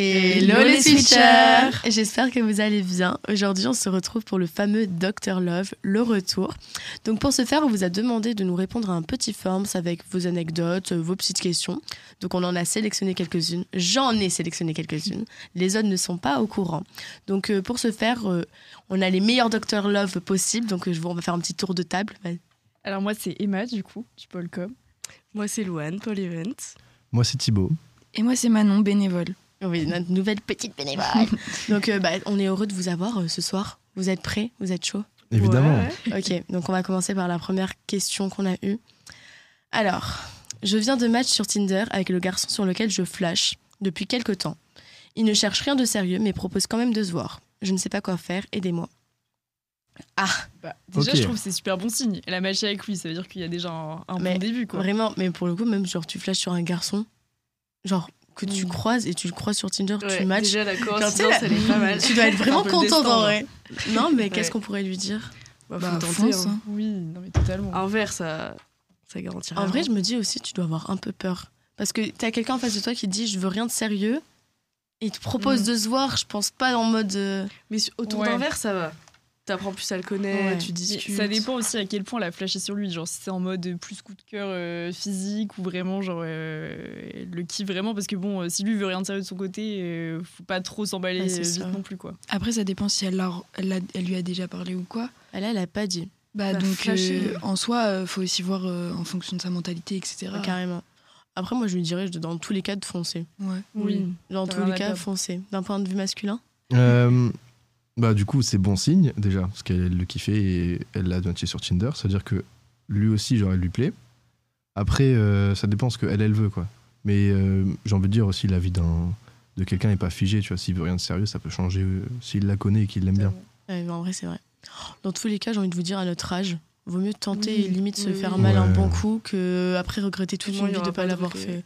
Hello les switchers J'espère que vous allez bien. Aujourd'hui, on se retrouve pour le fameux Dr Love, le retour. Donc pour ce faire, on vous a demandé de nous répondre à un petit form avec vos anecdotes, vos petites questions. Donc on en a sélectionné quelques-unes. J'en ai sélectionné quelques-unes. Les autres ne sont pas au courant. Donc euh, pour ce faire, euh, on a les meilleurs Dr Love possibles. Donc euh, on va faire un petit tour de table. Alors moi, c'est Emma, du coup, du Polcom. Moi, c'est Louane, Paul Event. Moi, c'est Thibaut. Et moi, c'est Manon, bénévole. Oui, notre nouvelle petite bénévole. donc, euh, bah, on est heureux de vous avoir euh, ce soir. Vous êtes prêts? Vous êtes chaud Évidemment. Ok, donc on va commencer par la première question qu'on a eue. Alors, je viens de match sur Tinder avec le garçon sur lequel je flash depuis quelque temps. Il ne cherche rien de sérieux, mais propose quand même de se voir. Je ne sais pas quoi faire, aidez-moi. Ah Bah, déjà, je trouve que c'est super bon signe. Elle a matché avec lui, ça veut dire qu'il y a déjà un, un Mais bon début, quoi. Vraiment, mais pour le coup, même genre tu flashes sur un garçon, genre que tu Mm. croises et tu le croises sur Tinder, Ouais, tu matches. Déjà, la coïncidence, elle est pas mal. Tu dois être vraiment contente en vrai. Non, mais Ouais. qu'est-ce qu'on pourrait lui dire? Bah, Bah, faut tenter. fonce, hein. hein. Oui, non mais totalement. Un verre, ça, ça garantit En vrai, je me dis aussi, tu dois avoir un peu peur. Parce que t'as quelqu'un en face de toi qui te dit je veux rien de sérieux et il te propose Mm. de se voir, je pense pas en mode. euh, Mais autour Ouais. d'un verre, ça va. T'apprends plus à le connaître, Ouais. tu discutes. ça dépend aussi à quel point elle a flashé sur lui. Genre, si c'est en mode plus coup de cœur euh, physique ou vraiment, genre, euh, le kiff vraiment. Parce que bon, euh, si lui veut rien de sérieux de son côté, euh, faut pas trop s'emballer Ouais, vite ça. non plus, quoi. Après, ça dépend si elle, l'a- elle, l'a- elle lui a déjà parlé ou quoi. Ah Là, elle a pas dit, Bah, Bah, donc, euh, en soi, euh, faut aussi voir euh, en fonction de sa mentalité, etc. carrément. Après, moi, je lui dirais, dans tous les cas, de foncer. Ouais. Oui. Dans tous les cas, foncer. D'un point de vue masculin? Euh, bah, du coup, c'est bon signe, déjà, parce qu'elle le kiffait et elle l'a matché sur Tinder. C'est-à-dire que lui aussi, genre, elle lui plaît. Après, euh, ça dépend ce qu'elle, elle veut, quoi. Mais euh, j'ai envie de dire aussi, la vie d'un, de quelqu'un n'est pas figée, tu vois. S'il veut rien de sérieux, ça peut changer euh, s'il la connaît et qu'il l'aime bien. Ouais, mais En vrai, c'est vrai. Dans tous les cas, j'ai envie de vous dire, à notre âge, vaut mieux tenter Oui, et limite se oui, faire mal un bon coup que après regretter toute une vie de aura pas l'avoir regret. fait.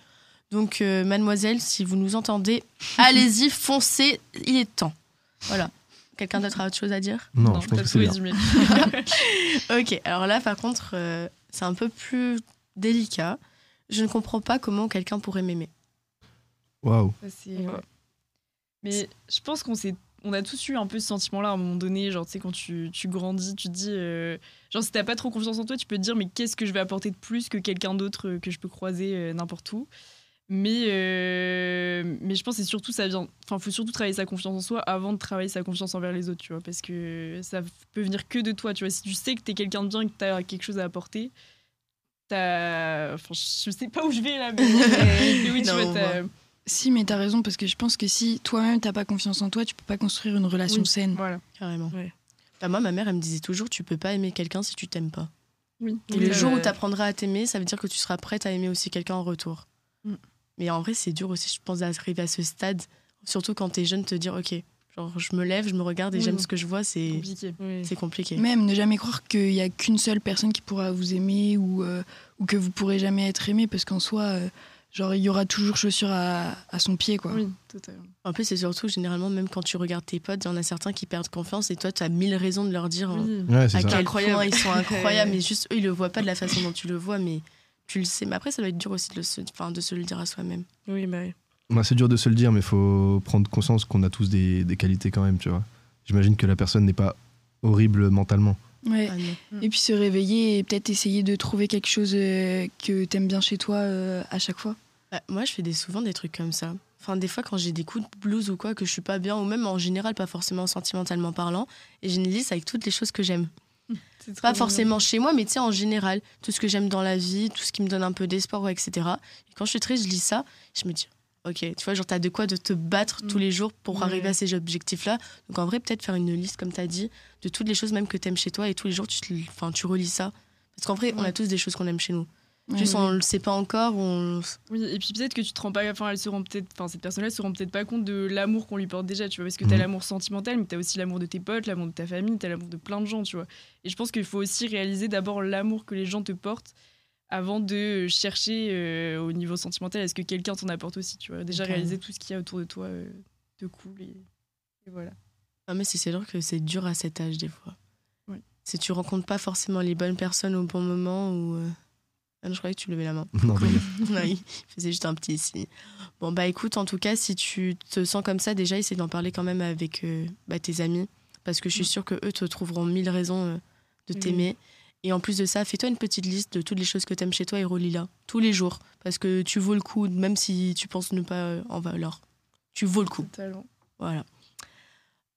Donc, euh, mademoiselle, si vous nous entendez, allez-y, foncez, il est temps. Voilà. Quelqu'un d'autre a autre chose à dire Non, je pense que c'est bien. Ok, alors là, par contre, euh, c'est un peu plus délicat. Je ne comprends pas comment quelqu'un pourrait m'aimer. Waouh. Ouais. Mais je pense qu'on s'est on a tous eu un peu ce sentiment-là à un moment donné, genre tu sais quand tu, tu grandis, tu te dis euh, genre si t'as pas trop confiance en toi, tu peux te dire mais qu'est-ce que je vais apporter de plus que quelqu'un d'autre euh, que je peux croiser euh, n'importe où? Mais euh, mais je pense que c'est surtout ça vient enfin faut surtout travailler sa confiance en soi avant de travailler sa confiance envers les autres, tu vois parce que ça peut venir que de toi, tu vois si tu sais que t'es quelqu'un de bien et que t'as quelque chose à apporter, t'as enfin je sais pas où je vais là mais, mais oui tu Non, vois t'as- Si, mais t'as raison, parce que je pense que si toi-même t'as pas confiance en toi, tu peux pas construire une relation Oui. saine. voilà. Carrément. Ouais. Bah, moi, ma mère, elle me disait toujours tu peux pas aimer quelqu'un si tu t'aimes pas. Oui. Et Oui, le jour où tu apprendras à t'aimer, ça veut dire que tu seras prête à aimer aussi quelqu'un en retour. Mm. Mais en vrai, c'est dur aussi, je pense, d'arriver à ce stade. Surtout quand t'es jeune, te dire ok, genre je me lève, je me regarde et Oui. j'aime ce que je vois, c'est compliqué. Oui. compliqué. Même ne jamais croire qu'il y a qu'une seule personne qui pourra vous aimer ou, euh, ou que vous pourrez jamais être aimé, parce qu'en soi, euh, genre, il y aura toujours chaussure à, à son pied, quoi. Oui, totalement. En plus, c'est surtout généralement, même quand tu regardes tes potes, il y en a certains qui perdent confiance et toi, tu as mille raisons de leur dire hein. Ouais, c'est à ça. quel Incroyable. point ils sont incroyables, mais juste eux, ils le voient pas de la façon dont tu le vois, mais tu le sais. Mais après, ça doit être dur aussi de, le se, enfin, de se le dire à soi-même. Oui, bah oui. Bah, c'est dur de se le dire, mais il faut prendre conscience qu'on a tous des, des qualités quand même, tu vois. J'imagine que la personne n'est pas horrible mentalement. Ouais. Ah. Et puis se réveiller et peut-être essayer de trouver quelque chose euh, que t'aimes bien chez toi euh, à chaque fois. Bah, moi, je fais des, souvent des trucs comme ça. Enfin, des fois, quand j'ai des coups de blues ou quoi, que je suis pas bien, ou même en général, pas forcément sentimentalement parlant, et j'ai une liste avec toutes les choses que j'aime. Pas forcément chez moi, mais tu sais, en général, tout ce que j'aime dans la vie, tout ce qui me donne un peu d'espoir, ouais, etc. Et quand je suis triste, je lis ça, je me dis, ok, tu vois, genre, t'as de quoi de te battre Mm. tous les jours pour arriver à ces objectifs-là. Donc, en vrai, peut-être faire une liste, comme t'as dit, de toutes les choses même que t'aimes chez toi, et tous les jours, tu, te- tu relis ça. Parce qu'en vrai, on a tous des choses qu'on aime chez nous. Juste, ouais. on le sait pas encore, on... Oui, et puis peut-être que tu te rends pas. Enfin, elles se peut-être. Enfin, cette personne-là se rend peut-être pas compte de l'amour qu'on lui porte déjà, tu vois. Parce que t'as Mhm. l'amour sentimental, mais t'as aussi l'amour de tes potes, l'amour de ta famille, t'as l'amour de plein de gens, tu vois. Et je pense qu'il faut aussi réaliser d'abord l'amour que les gens te portent avant de chercher euh, au niveau sentimental est-ce que quelqu'un t'en apporte aussi, tu vois. Déjà réaliser tout ce qu'il y a autour de toi euh, de cool et, et voilà. Ah, mais c'est c'est sûr que c'est dur à cet âge, des fois. Oui. Si tu rencontres pas forcément les bonnes personnes au bon moment ou. euh, Ah non, je croyais que tu levais la main. Non. Non, il faisait juste un petit signe. Bon, bah écoute, en tout cas, si tu te sens comme ça, déjà, essaie d'en parler quand même avec euh, bah, tes amis. Parce que je suis sûre que eux te trouveront mille raisons euh, de Oui. t'aimer. Et en plus de ça, fais-toi une petite liste de toutes les choses que t'aimes chez toi et relis-la tous les jours. Parce que tu vaux le coup, même si tu penses ne pas euh, en valoir. Tu vaux le coup. Totalement. Voilà.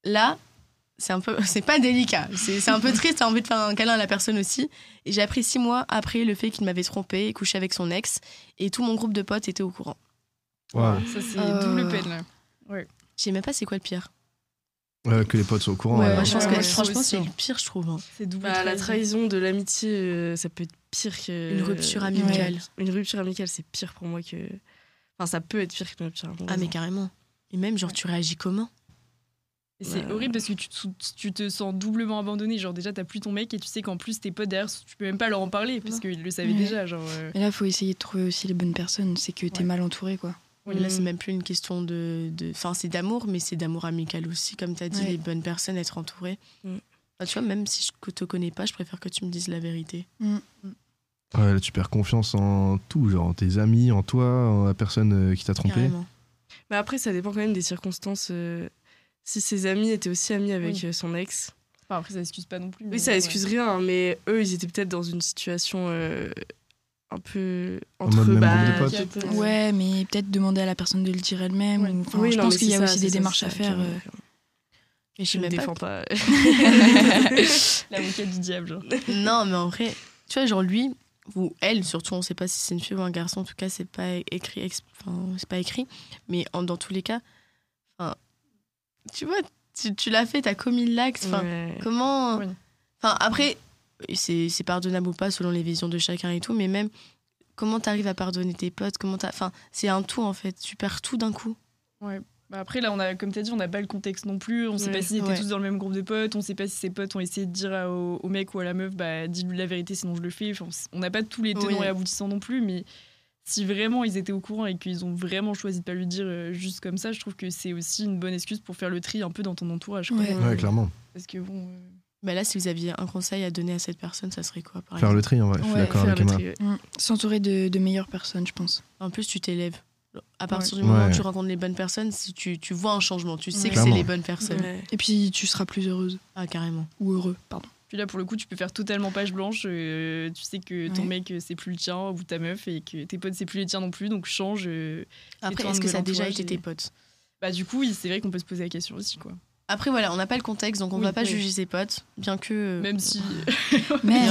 Là, c'est un peu, c'est pas délicat. C'est c'est un peu triste. T'as envie de faire un câlin à la personne aussi. Et j'ai appris six mois après le fait qu'il m'avait trompé et couché avec son ex. Et tout mon groupe de potes était au courant. Waouh. Ça, c'est Euh. double peine, là. Je sais même pas c'est quoi le pire. Euh, que les potes soient au courant. Ouais, Moi, je pense ouais, que ouais, franchement, c'est le pire, je trouve. hein. C'est double Bah, la trahison. de l'amitié, euh, ça peut être pire que. Une rupture amicale. Une rupture amicale, c'est pire pour moi que. Enfin, ça peut être pire qu'une rupture amicale. Ah, mais carrément. Et même, genre, tu réagis comment? C'est Ouais. horrible parce que tu tu te sens doublement abandonné. Genre, déjà, t'as plus ton mec et tu sais qu'en plus, tes potes derrière, tu peux même pas leur en parler parce qu'ils le savaient Ouais. déjà. Genre, euh, Mais là, faut essayer de trouver aussi les bonnes personnes. C'est que t'es Ouais. mal entouré, quoi. Oui, Là, Mm. c'est même plus une question de. de- Enfin, c'est d'amour, mais c'est d'amour amical aussi. Comme tu as dit, Ouais. les bonnes personnes, être entourées. Mm. Enfin, tu vois, même si je te connais pas, je préfère que tu me dises la vérité. Ouais, là, tu perds confiance en tout, genre en tes amis, en toi, en la personne euh, qui t'a trompé. Carrément. Mais après, ça dépend quand même des circonstances. euh, Si ses amis étaient aussi amis avec Oui. euh, son ex. enfin, après, ça excuse pas non plus. Oui, ça ouais. excuse rien, mais eux, ils étaient peut-être dans une situation euh, un peu En entre mode eux. même bah, Ouais, mais peut-être demander à la personne de le dire elle-même. Ouais. ou- enfin, Oui, je non, pense qu'il y a ça, aussi des ça, démarches à faire. euh. Mais je Je me pas. défends pas. L'avocat du diable, genre. Non, mais en vrai, tu vois, genre lui, ou elle surtout, on sait pas si c'est une fille ou un garçon, en tout cas, c'est pas écrit, ex- enfin, c'est pas écrit, mais en- dans tous les cas, enfin, tu vois, tu, tu l'as fait, t'as commis l'acte, enfin, Ouais. comment. Oui. Enfin, après, c'est c'est pardonnable ou pas selon les visions de chacun et tout, mais même, comment t'arrives à pardonner tes potes, comment t'as. Enfin, c'est un tout en fait, tu perds tout d'un coup. Bah après, là, on a, comme tu as dit, on n'a pas le contexte non plus. On sait Ouais. pas s'ils étaient Ouais. tous dans le même groupe de potes. On sait pas si ses potes ont essayé de dire à- au, au mec ou à la meuf, bah, dis-lui la vérité, sinon je le fais. Enfin, on n'a pas tous les tenants Oui. et aboutissants non plus. Mais si vraiment ils étaient au courant et qu'ils ont vraiment choisi de pas lui dire euh, juste comme ça, je trouve que c'est aussi une bonne excuse pour faire le tri un peu dans ton entourage. quoi. Ouais. Ouais, clairement. Parce que bon. euh, Bah là, si vous aviez un conseil à donner à cette personne, ça serait quoi par Faire le tri, en vrai. Je suis Ouais, d'accord avec le Emma. tri, ouais. Mm. S'entourer de, de meilleures personnes, je pense. En plus, tu t'élèves. À partir du Ouais. moment où Ouais. tu rencontres les bonnes personnes, si tu, tu vois un changement, tu sais Ouais. que c'est les bonnes personnes. Ouais. Et puis, tu seras plus heureuse. Ah, carrément. Ou heureux, pardon. Puis là, pour le coup, tu peux faire totalement page blanche. euh, tu sais que ton Ouais. mec, euh, c'est plus le tien, ou ta meuf, et que tes potes, c'est plus les tiens non plus. Donc change. euh. Après, est-ce que ça a déjà été et- tes potes? Bah, du coup, oui, c'est vrai qu'on peut se poser la question aussi, quoi. Après, voilà, on n'a pas le contexte, donc on ne Oui, va pas juger ses potes, bien que. euh, Même si. Mais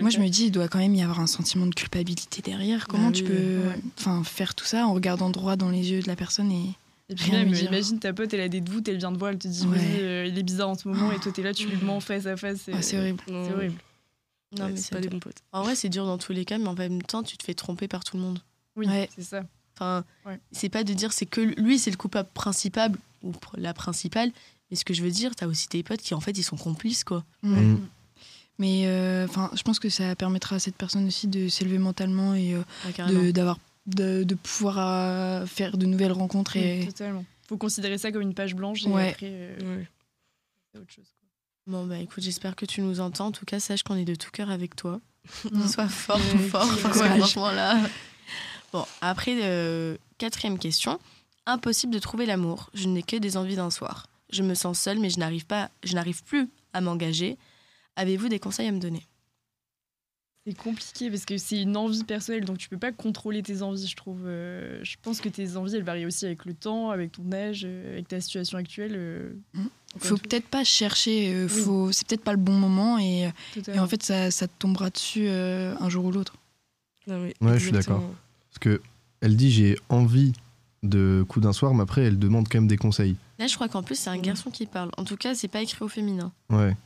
moi, je me dis, il doit quand même y avoir un sentiment de culpabilité derrière. Comment Bah tu oui, peux ouais. enfin, faire tout ça en regardant droit dans les yeux de la personne et... Et puis Rien même, imagine ta pote, elle a des doutes, elle vient te voir, elle te dit, Ouais. euh, il est bizarre en ce moment, et toi t'es là, tu lui mens face à face. Ah, c'est horrible. C'est horrible. Non, ouais, mais c'est pas des dur. bons potes. En vrai, c'est dur dans tous les cas, mais en même temps, tu te fais tromper par tout le monde. Oui, Ouais. c'est ça. Enfin, Ouais. c'est pas de dire c'est que lui, c'est le coupable principal ou la principale, mais ce que je veux dire, t'as aussi tes potes qui, en fait, ils sont complices, quoi. Mm. Mm. Mais euh, enfin, je pense que ça permettra à cette personne aussi de s'élever mentalement et euh, Ah, de, d'avoir, de, de pouvoir euh, faire de nouvelles rencontres. Oui, Et... totalement. Faut considérer ça comme une page blanche, et Ouais. après, euh, Ouais. c'est autre chose. quoi. Bon, bah écoute, j'espère que tu nous entends. En tout cas, sache qu'on est de tout cœur avec toi. Sois fort fort, parce que courage. franchement là. Bon, après, euh, quatrième question. Impossible de trouver l'amour. Je n'ai que des envies d'un soir. Je me sens seule, mais je n'arrive pas, je n'arrive plus à m'engager. Avez-vous des conseils à me donner? C'est compliqué parce que c'est une envie personnelle, donc tu peux pas contrôler tes envies, je trouve. Euh, je pense que tes envies, elles varient aussi avec le temps, avec ton âge, euh, avec ta situation actuelle. euh, Mm. encore Faut peut-être pas chercher, euh, Oui. faut... c'est peut-être pas le bon moment et, et en fait ça, ça te tombera dessus euh, un jour ou l'autre. Mais Ouais, je suis d'accord. Parce que elle dit j'ai envie de coup d'un soir, mais après elle demande quand même des conseils. Là, je crois qu'en plus, c'est un garçon qui parle. En tout cas, c'est pas écrit au féminin. Ouais.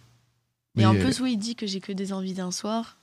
Et en Mais, plus, oui, il dit que j'ai que des envies d'un soir.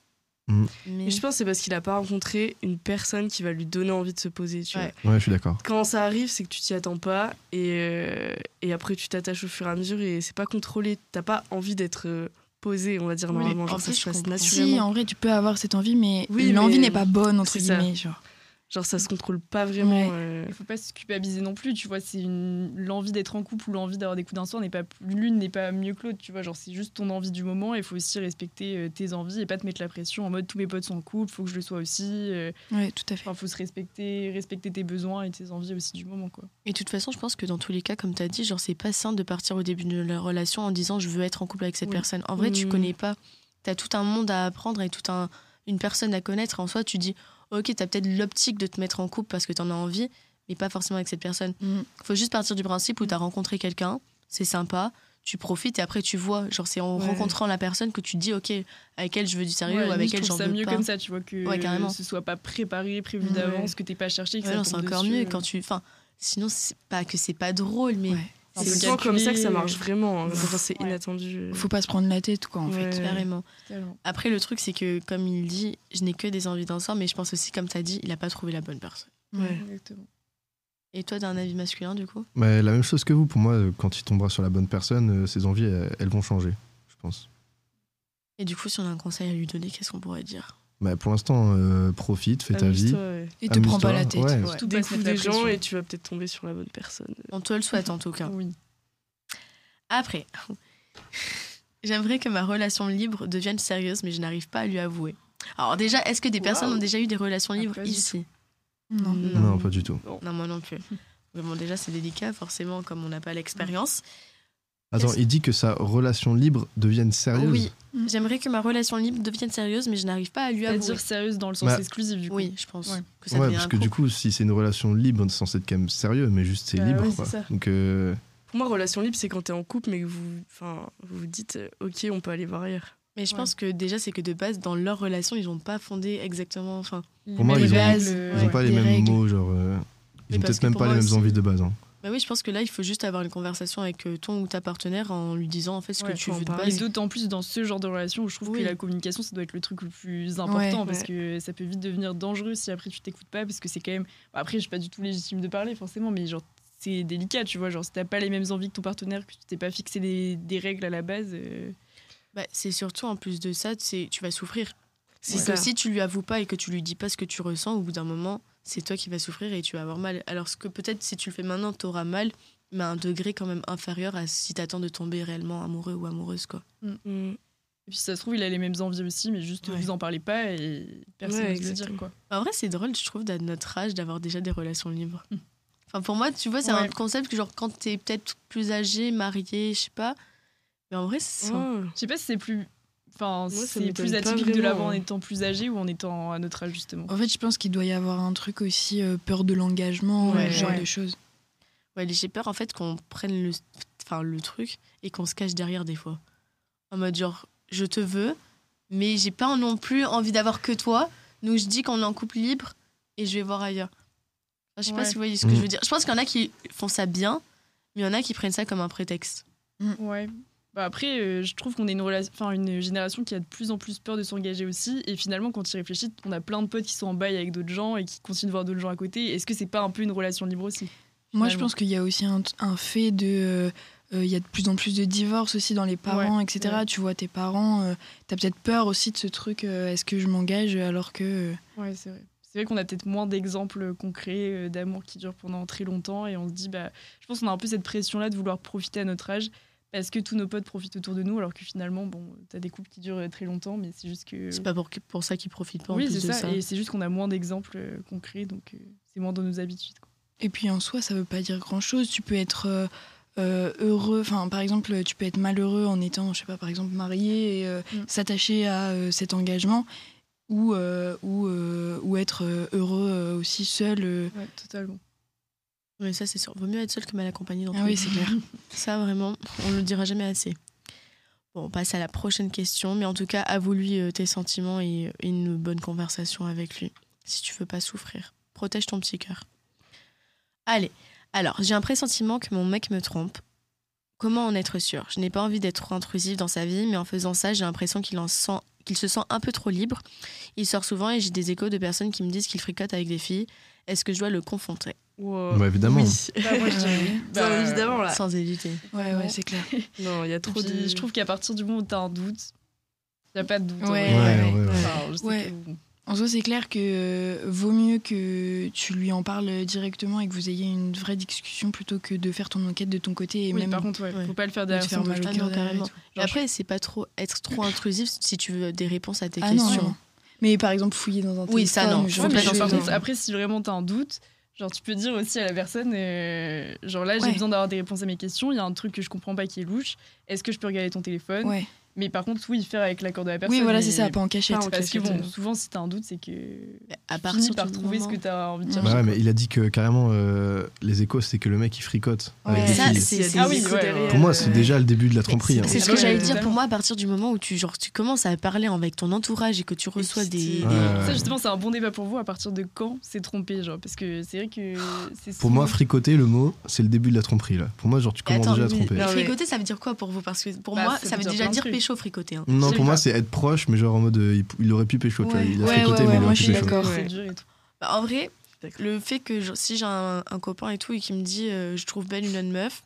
Mm. Mais je pense que c'est parce qu'il a pas rencontré une personne qui va lui donner envie de se poser. Tu Ouais. vois. Ouais, je suis d'accord. Quand ça arrive, c'est que tu t'y attends pas et, euh, et après tu t'attaches au fur et à mesure et c'est pas contrôlé. T'as pas envie d'être euh, posé, on va dire Oui, normalement. en Genre, ça se passe comprends. Si, naturellement. en vrai, tu peux avoir cette envie, mais Oui, l'envie mais n'est pas bonne, entre guillemets. Genre. Genre, ça se contrôle pas vraiment. Ouais. euh, Il faut pas se culpabiliser non plus, tu vois. C'est une... l'envie d'être en couple ou l'envie d'avoir des coups d'un soir n'est pas l'une n'est pas mieux que l'autre, tu vois. Genre c'est juste ton envie du moment. Il faut aussi respecter euh, tes envies et pas te mettre la pression en mode tous mes potes sont en couple, faut que je le sois aussi. euh, Ouais, tout à fait. Enfin, faut se respecter, respecter tes besoins et tes envies aussi du moment, quoi. Et de toute façon, je pense que dans tous les cas, comme tu as dit, genre c'est pas sain de partir au début de la relation en disant je veux être en couple avec cette personne. En vrai, tu Mhm. connais pas. Tu as tout un monde à apprendre et tout un une personne à connaître. En soi, tu dis OK, tu as peut-être l'optique de te mettre en couple parce que tu en as envie, mais pas forcément avec cette personne. Mhm. faut juste partir du principe où tu as rencontré quelqu'un, c'est sympa, tu profites et après tu vois. Genre, c'est en Ouais. rencontrant la personne que tu te dis, ok, avec elle je veux du sérieux Ouais, ou avec elle je j'en trouve ça veux mieux pas. comme ça, tu vois, que Ouais, carrément. ce soit pas préparé, prévu d'avance, que t'aies pas cherché, que ça c'est encore dessus, mieux quand tu. Enfin, sinon, c'est pas que c'est pas drôle, mais C'est souvent comme ça que ça marche vraiment. hein. Enfin, c'est Ouais. inattendu. Faut pas se prendre la tête, quoi, en Ouais. fait. carrément. Après, le truc, c'est que, comme il dit, je n'ai que des envies d'un soir, mais je pense aussi, comme tu as dit, il a pas trouvé la bonne personne. Ouais. Exactement. Et toi, t'as un avis masculin, du coup? Mais la même chose que vous, pour moi, euh, quand il tombera sur la bonne personne, euh, ses envies, elles, elles vont changer, je pense. Et du coup, si on a un conseil à lui donner, qu'est-ce qu'on pourrait dire? Mais pour l'instant, euh, profite, fais ta vie. Ouais. Et te prends pas la tête. ouais. Ouais. Surtout Découvre des gens et tu vas peut-être tomber sur la bonne personne. On te le souhaite, en tout cas. Oui. Après, j'aimerais que ma relation libre devienne sérieuse, mais je n'arrive pas à lui avouer. Alors déjà, est-ce que des personnes ont déjà eu des relations Ah, libres ici? Non. Non, pas du tout. Non, moi non plus. Mais Bon, déjà, c'est délicat, forcément, comme on n'a pas l'expérience. Attends, il dit que sa relation libre devienne sérieuse. Oui, j'aimerais que ma relation libre devienne sérieuse, mais je n'arrive pas à lui avouer. C'est-à-dire sérieuse dans le sens Bah, exclusif, du coup. Oui, je pense Ouais. que ça Ouais, parce un que du coup, si c'est une relation libre, c'est censé être quand même sérieux, mais juste c'est Bah libre. oui, quoi. c'est ça. Donc, euh, Pour moi, relation libre, c'est quand t'es en couple, mais que vous, enfin, vous vous dites, euh, ok, on peut aller voir ailleurs. Mais je Ouais. pense que déjà, c'est que de base, dans leur relation, ils n'ont pas fondé exactement. Enfin, Pour moi, ils ont- ils Ouais, ont pas les mêmes règles. mots, genre. euh, ils Oui, ont parce peut-être même pas les mêmes envies de base. hein. Bah oui, je pense que là, il faut juste avoir une conversation avec euh, ton ou ta partenaire en lui disant en fait ce Ouais, que tu veux de parler. Et d'autant plus dans ce genre de relation où je trouve Oui. que la communication, ça doit être le truc le plus important Ouais. parce Ouais. que ça peut vite devenir dangereux si après tu t'écoutes pas parce que c'est quand même. Après, je suis pas du tout légitime de parler forcément, mais genre c'est délicat, tu vois. Genre si t'as pas les mêmes envies que ton partenaire, que tu t'es pas fixé des, des règles à la base. euh, Bah, c'est surtout en plus de ça, c'est tu vas souffrir. C'est que si tu lui avoues pas et que tu lui dis pas ce que tu ressens, au bout d'un moment, c'est toi qui vas souffrir et tu vas avoir mal. Alors que peut-être si tu le fais maintenant, tu auras mal, mais à un degré quand même inférieur à si t'attends de tomber réellement amoureux ou amoureuse. quoi. Mm. Et puis si ça se trouve, il a les mêmes envies aussi, mais juste Ouais. vous en parlez pas et personne Ouais, ne se le dire quoi. En vrai, c'est drôle, je trouve, à notre âge, d'avoir déjà des relations libres. Enfin, pour moi, tu vois, c'est Ouais. un concept que, genre, quand t'es peut-être plus âgé, marié, je sais pas. Mais en vrai, c'est. Oh. Je sais pas si c'est plus. Enfin, c'est plus atypique de l'avant en étant plus âgé ou en étant à notre âge justement. En fait, je pense qu'il doit y avoir un truc aussi, euh, peur de l'engagement, Ouais, ce genre ouais. de choses. Ouais, j'ai peur, en fait, qu'on prenne le, enfin, le truc et qu'on se cache derrière des fois. En mode, genre, je te veux, mais j'ai pas non plus envie d'avoir que toi. Donc, je dis qu'on est en couple libre et je vais voir ailleurs. Enfin, je sais pas si vous voyez ce que Mm. je veux dire. Je pense qu'il y en a qui font ça bien, mais il y en a qui prennent ça comme un prétexte. Ouais. Bah après, euh, je trouve qu'on est une, enfin, une génération qui a de plus en plus peur de s'engager aussi. Et finalement, quand tu y réfléchis, on a plein de potes qui sont en bail avec d'autres gens et qui continuent de voir d'autres gens à côté. Est-ce que c'est pas un peu une relation libre aussi Moi, je pense qu'il y a aussi un, un fait de. euh, euh, Il y a de plus en plus de divorces aussi dans les parents, Ouais, etc. ouais. Tu vois tes parents, euh, t'as peut-être peur aussi de ce truc, est-ce que je m'engage alors que. Ouais, c'est vrai. C'est vrai qu'on a peut-être moins d'exemples concrets d'amour qui durent pendant très longtemps et on se dit, bah, je pense qu'on a un peu cette pression-là de vouloir profiter à notre âge parce que tous nos potes profitent autour de nous alors que finalement, bon, t'as des couples qui durent euh, très longtemps, mais c'est juste que. C'est pas pour, pour ça qu'ils profitent pas en oui, c'est ça. ça. Et c'est juste qu'on a moins d'exemples euh, concrets, donc euh, c'est moins dans nos habitudes. quoi. Et puis en soi, ça veut pas dire grand-chose. Tu peux être euh, euh, heureux, enfin par exemple, tu peux être malheureux en étant, je sais pas, par exemple marié et euh, Mm. s'attacher à euh, cet engagement, ou euh, ou, euh, ou être euh, heureux euh, aussi seul. euh. Ouais, totalement. Mais ça, c'est sûr. Vaut mieux être seul que mal accompagné dans Ah oui, c'est clair. Ça, vraiment, on le dira jamais assez. Bon, on passe à la prochaine question. Mais en tout cas, avoue-lui euh, tes sentiments et, et une bonne conversation avec lui. Si tu veux pas souffrir. Protège ton petit cœur. Allez. Alors, j'ai un pressentiment que mon mec me trompe. Comment en être sûr? Je n'ai pas envie d'être trop intrusif dans sa vie, mais en faisant ça, j'ai l'impression qu'il en sent qu'il se sent un peu trop libre. Il sort souvent et j'ai des échos de personnes qui me disent qu'il fricote avec des filles. Est-ce que je dois le confronter? Wow. Bah, évidemment. Oui. Bah, moi, je dirais oui. Bien Bah, évidemment, là. Sans hésiter. Ouais, ouais, c'est clair. Non, il y a trop puis, de. je trouve qu'à partir du moment où t'as un doute, y a pas de doute. en Ouais. Ouais, ouais. Enfin, que. En soi, c'est clair que euh, vaut mieux que tu lui en parles directement et que vous ayez une vraie discussion plutôt que de faire ton enquête de ton côté et Oui, même par contre, ouais, ouais. faut pas le faire derrière faire son mal Ah et carrément. tout. Et après, c'est pas trop être trop intrusif si tu veux des réponses à tes Ah questions. non. Mais par exemple, fouiller dans un téléphone. Oui, ça, non. genre mais contre, après, si vraiment t'as un doute, genre, tu peux dire aussi à la personne, euh, genre là, j'ai Ouais. besoin d'avoir des réponses à mes questions, il y a un truc que je comprends pas qui est louche, est-ce que je peux regarder ton téléphone? Ouais. Mais par contre, oui, faire avec l'accord de la personne. Oui, voilà, c'est ça, pas en cachette. Pas en Parce que bon, souvent, si t'as un doute, c'est que À tu partir finis par trouver moment- ce que t'as envie de chercher. Ouais, mais il a dit que carrément, euh, les échos, c'est que le mec il fricote avec Ouais. des Ça, filles. des Ah oui, ouais, Pour moi, euh, c'est déjà le début de la tromperie. hein. C'est ce que ouais, j'allais dire. Pour moi, à partir du moment où tu, genre, tu commences à parler avec ton entourage et que tu reçois des. Ça, justement, c'est un bon débat pour vous. À partir de quand c'est trompé, genre Parce que c'est vrai que Pour moi, fricoter, le mot, c'est le début de la tromperie. Là. Pour moi, genre, tu commences déjà à tromper. fricoter, ça veut dire quoi pour vous? Parce que pour Bah, moi, ça veut déjà dire trucs. Pécho fricoter. hein. Non, Je pour moi, c'est être proche, mais genre en mode, euh, il, il aurait pu pécho. tu vois. Ouais. Il a Ouais, fricoté, ouais, mais ouais, il moi, aurait je pu suis pécho. Bah, en vrai, le fait que genre, si j'ai un, un copain et tout et qui me dit euh, je trouve belle une autre meuf,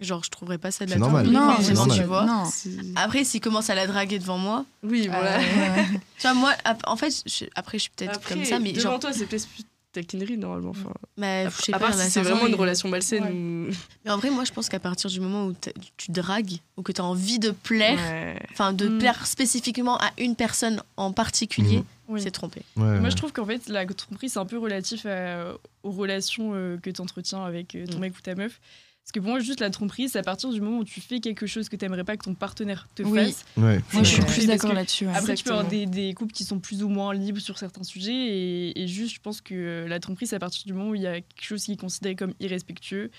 genre je trouverais pas ça de la C'est normal. Non, c'est normal. tu vois. Non. Après, s'il commence à la draguer devant moi, Oui, voilà. Euh, ouais. tu vois, moi, en fait, je- après, je suis peut-être comme ça, mais devant genre, toi, c'est peut-être plus taquinerie normalement. Enfin, bah, à, je sais à pas, part si c'est vraiment une relation malsaine Ouais. ou. Mais en vrai, moi, je pense qu'à partir du moment où tu dragues ou que tu as envie de plaire, Ouais. enfin, de Mm. plaire spécifiquement à une personne en particulier, Mhm. Oui. c'est trompé. Ouais, Moi, je trouve qu'en fait, la tromperie, c'est un peu relatif à- aux relations euh, que tu entretiens avec euh, ton Mm. mec ou ta meuf. Parce que pour moi, juste la tromperie, c'est à partir du moment où tu fais quelque chose que t'aimerais pas que ton partenaire te Oui. fasse. ouais. Moi, je suis plus d'accord là-dessus. ouais. Après, tu peux avoir des couples qui sont plus ou moins libres sur certains sujets. Et, et juste, je pense que euh, la tromperie, c'est à partir du moment où il y a quelque chose qui est considéré comme irrespectueux.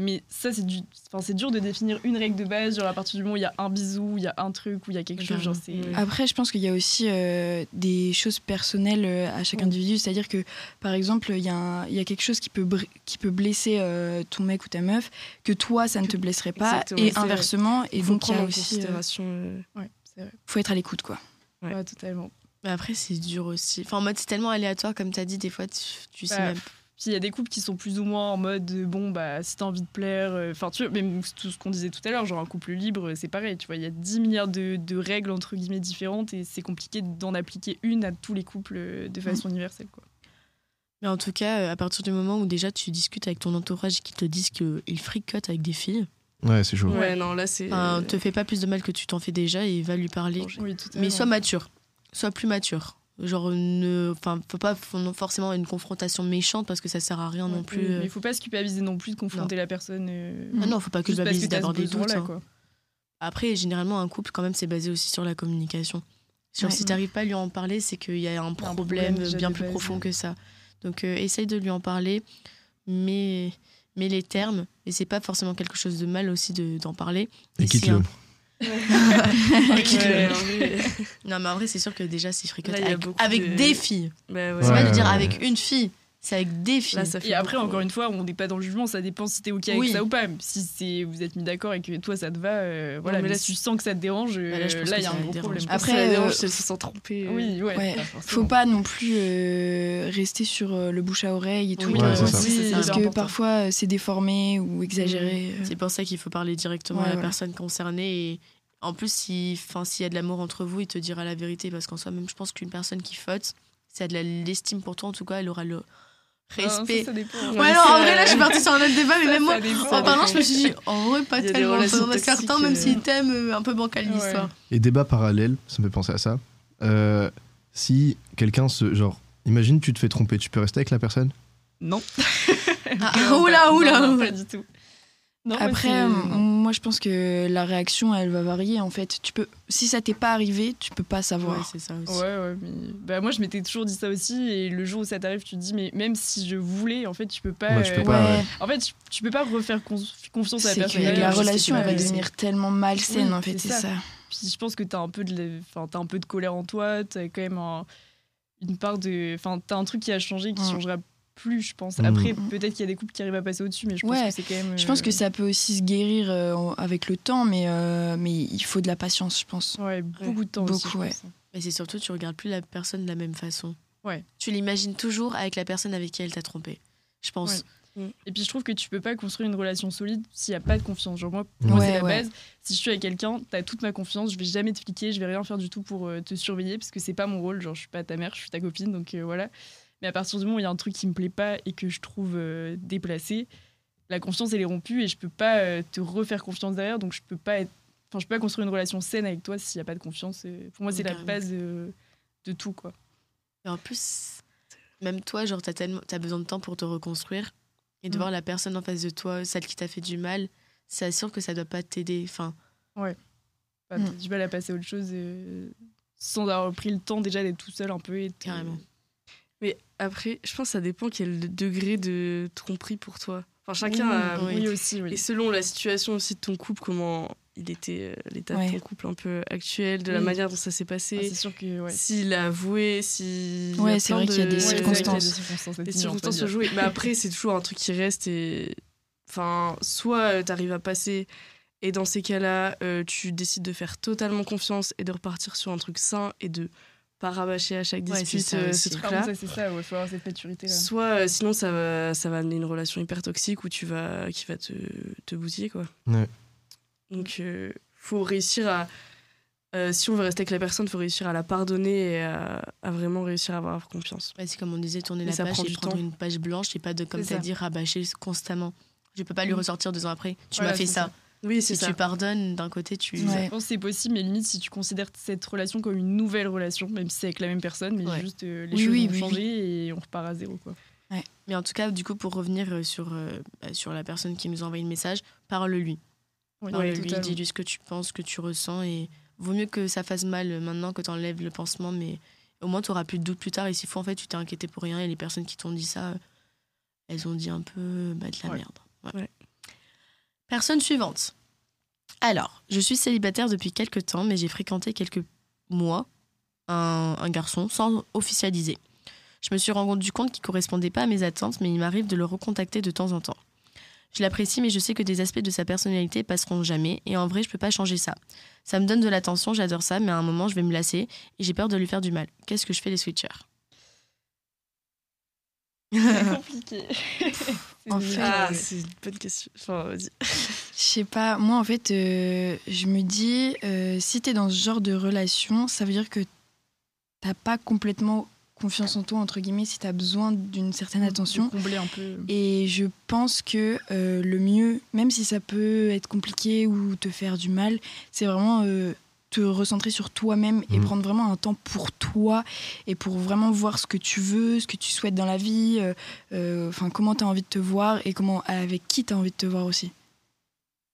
Mais ça, c'est du... enfin, c'est dur de définir une règle de base. Genre, à partir du moment où il y a un bisou, où il y a un truc, où il y a quelque chose. Genre. Après, je pense qu'il y a aussi euh, des choses personnelles euh, à chaque individu. C'est-à-dire que, par exemple, il y, a un- il y a quelque chose qui peut, br- qui peut blesser euh, ton mec ou ta meuf, que toi, ça ne te blesserait pas, Exactement, et inversement. Et Il faut donc, il y prendre a aussi. euh, considération. Ouais, c'est vrai. faut être à l'écoute, quoi. Ouais. Ouais, totalement. Mais après, c'est dur aussi. Enfin, en mode, c'est tellement aléatoire, comme tu as dit, des fois, tu, tu sais Bah, même. Puis il y a des couples qui sont plus ou moins en mode euh, bon bah si t'as envie de plaire, euh, enfin tu vois même tout ce qu'on disait tout à l'heure, genre un couple libre, euh, c'est pareil, tu vois, il y a 10 milliards de, de règles entre guillemets différentes et c'est compliqué d'en appliquer une à tous les couples de façon universelle quoi. Mais en tout cas, à partir du moment où déjà tu discutes avec ton entourage et qu'ils te disent qu'ils fricotent avec des filles, Ouais, c'est chaud. Ouais, non, là, c'est. enfin, te fais pas plus de mal que tu t'en fais déjà et va lui parler. Danger. Oui, tout à Mais sois mature. Sois plus mature. Genre, ne, enfin, faut pas forcément une confrontation méchante parce que ça sert à rien non plus. Oui, euh. Mais il faut pas se culpabiliser non plus de confronter la personne. euh, Ah non, faut pas culpabiliser d'avoir des doutes. hein. quoi. Après, généralement, un couple, quand même, c'est basé aussi sur la communication. Sur Ouais. si t'arrives pas à lui en parler, c'est qu'il y a un problème, bien plus base. profond que ça. Donc, euh, essaye de lui en parler, mais, mais les termes, et c'est pas forcément quelque chose de mal aussi de- d'en parler. Et si Ouais, quitte-le. Vrai. Non, mais en vrai, c'est sûr que déjà, fricote il y a avec, beaucoup avec de- des filles, Bah ouais. c'est pas Ouais, de dire ouais, avec une fille, c'est avec des filles. Là, ça fait Et après, encore une fois, on n'est pas dans le jugement, ça dépend si t'es OK avec Oui. ça ou pas. Si c'est vous êtes mis d'accord et que toi ça te va, euh, voilà. mais mais là, si tu sens que ça te dérange, euh, Bah là, que il y a un gros dérange. problème. Après, ça dérange euh, se sent trompée. euh. Oui, ouais. Faut pas non plus euh, rester sur euh, le bouche à oreille et tout. Oui, Ouais, euh, c'est ça. Oui, c'est parce que important. parfois, euh, c'est déformé ou exagéré. euh. C'est pour ça qu'il faut parler directement Ouais, à la voilà. personne concernée. Et en plus, si- s'il y a de l'amour entre vous, il te dira la vérité. Parce qu'en soi, même, je pense qu'une personne qui faute, si elle a de l'estime pour toi, en tout cas, elle aura le Ça, respect. ça dépend. Ouais, Ouais, non, en vrai, là, je suis partie sur un autre débat, mais Ça, même moi, dépend. en parlant, je me suis dit, en vrai, pas tellement. Enfin, certains, même euh. s'ils t'aiment, euh, un peu bancal Ouais. l'histoire. Et débat parallèle, ça me fait penser à ça. Euh, si quelqu'un se. Genre, imagine, tu te fais tromper, tu peux rester avec la personne? Non. Ah, oula, pas- oula, non, non, oula. pas du tout. Non, Après, euh, moi je pense que la réaction elle va varier en fait. Tu peux, si ça t'est pas arrivé, tu peux pas Ouais, savoir. c'est ça aussi. Ouais, ouais, mais bah, moi je m'étais toujours dit ça aussi. Et le jour où ça t'arrive, tu te dis, mais même si je voulais, en fait, tu peux pas. Bah, tu peux euh, pas, ouais. En fait, tu, tu peux pas refaire con- confiance à la personne. que la relation elle va devenir tellement malsaine Oui, en fait, c'est ça. ça. Puis je pense que t'as un peu de, enfin, t'as un peu de colère en toi. T'as quand même un- une part de, enfin, t'as un truc qui a changé, qui Mm. changera plus, je pense. Mm. Après, peut-être qu'il y a des couples qui arrivent à passer au-dessus, mais je pense Ouais, que c'est quand même. Je pense que euh, ça peut aussi se guérir euh, avec le temps, mais, euh, mais il faut de la patience, je pense. Ouais, beaucoup de temps Beaucoup, aussi. ouais. pense. Mais c'est surtout, tu regardes plus la personne de la même façon. Ouais. Tu l'imagines toujours avec la personne avec qui elle t'a trompé. Je pense. Ouais. Mm. Et puis je trouve que tu peux pas construire une relation solide s'il y a pas de confiance. Genre moi, pour Ouais. moi, c'est la ouais. base. Si je suis avec quelqu'un, t'as toute ma confiance, je vais jamais te fliquer, je vais rien faire du tout pour te surveiller parce que c'est pas mon rôle. Genre je suis pas ta mère, je suis ta copine, donc euh, voilà. Mais à partir du moment où il y a un truc qui me plaît pas et que je trouve euh, déplacé, la confiance elle est rompue et je peux pas euh, te refaire confiance derrière, donc je peux pas être, enfin je peux pas construire une relation saine avec toi s'il y a pas de confiance. Pour moi c'est la base euh, de tout quoi. Et en plus, même toi, genre, t'as tellement, t'as besoin de temps pour te reconstruire et de Mm. voir la personne en face de toi, celle qui t'a fait du mal. C'est sûr que ça doit pas t'aider. Enfin, Bah, Mm. t'as du mal à passer à autre chose sans avoir pris le temps déjà d'être tout seul un peu et Carrément. Mais après, je pense que ça dépend quel degré de tromperie pour toi. Enfin, chacun a. oui. oui aussi oui. Et selon la situation aussi de ton couple, comment il était, euh, l'état Ouais. de ton couple un peu actuel, de la manière dont ça s'est Ah, passé, c'est sûr que ouais. s'il a avoué, si. Ouais, c'est vrai qu'il y a des qu'il y a circonstances. des circonstances, Les se jouer. Mais après, c'est toujours un truc qui reste et. Enfin, soit tu arrives à passer et dans ces cas-là, euh, tu décides de faire totalement confiance et de repartir sur un truc sain et de pas rabâcher à chaque Ouais, c'est dispute ça euh, ce truc-là. c'est ça, il faut avoir cette maturité là. Soit euh, sinon ça va, ça va amener une relation hyper toxique où tu vas, qui va te, te bousiller quoi. Ouais. Donc euh, faut réussir à, euh, si on veut rester avec la personne, faut réussir à la pardonner et à, à vraiment réussir à avoir confiance. Ouais, c'est comme on disait, tourner Mais la ça page prend et du prendre temps. une page blanche et pas de, comme tu as ça. dit, rabâcher constamment. Je peux pas lui Mm. ressortir deux ans après. Tu Voilà, m'as fait ça. Oui, c'est Si ça. tu pardonnes, d'un côté, tu. Ouais. Je pense que c'est possible, mais limite si tu considères cette relation comme une nouvelle relation, même si c'est avec la même personne, mais Ouais. juste euh, les Oui, choses oui, ont oui, changé et on repart à zéro quoi. Mais en tout cas, du coup, pour revenir euh, sur, euh, bah, sur la personne qui nous a envoyé le message, parle-lui. Parle-lui, dis-lui ce que tu penses, ce que tu ressens. Et vaut mieux que ça fasse mal maintenant que tu enlèves le pansement, mais au moins tu auras plus de doute plus tard. Et s'il faut, en fait, tu t'es inquiété pour rien. Et les personnes qui t'ont dit ça, elles ont dit un peu bah, de la Ouais. merde. Ouais. Personne suivante. Alors, je suis célibataire depuis quelques temps, mais j'ai fréquenté quelques mois un, un garçon sans officialiser. Je me suis rendu compte qu'il correspondait pas à mes attentes, mais il m'arrive de le recontacter de temps en temps. Je l'apprécie, mais je sais que des aspects de sa personnalité passeront jamais, et en vrai, je peux pas changer ça. Ça me donne de l'attention, j'adore ça, mais à un moment, je vais me lasser, et j'ai peur de lui faire du mal. Qu'est-ce que je fais les switchers? C'est compliqué. En fait, Ah, ouais. c'est une bonne question. Enfin, vas-y. Je sais pas, moi en fait, euh, je me dis, euh, si t'es dans ce genre de relation, ça veut dire que t'as pas complètement confiance en toi, entre guillemets, si t'as besoin d'une certaine attention. Combler un peu. Et je pense que euh, le mieux, même si ça peut être compliqué ou te faire du mal, c'est vraiment euh, te recentrer sur toi-même et Mhm. prendre vraiment un temps pour toi et pour vraiment voir ce que tu veux, ce que tu souhaites dans la vie, euh, euh, enfin comment tu as envie de te voir et comment avec qui tu as envie de te voir aussi.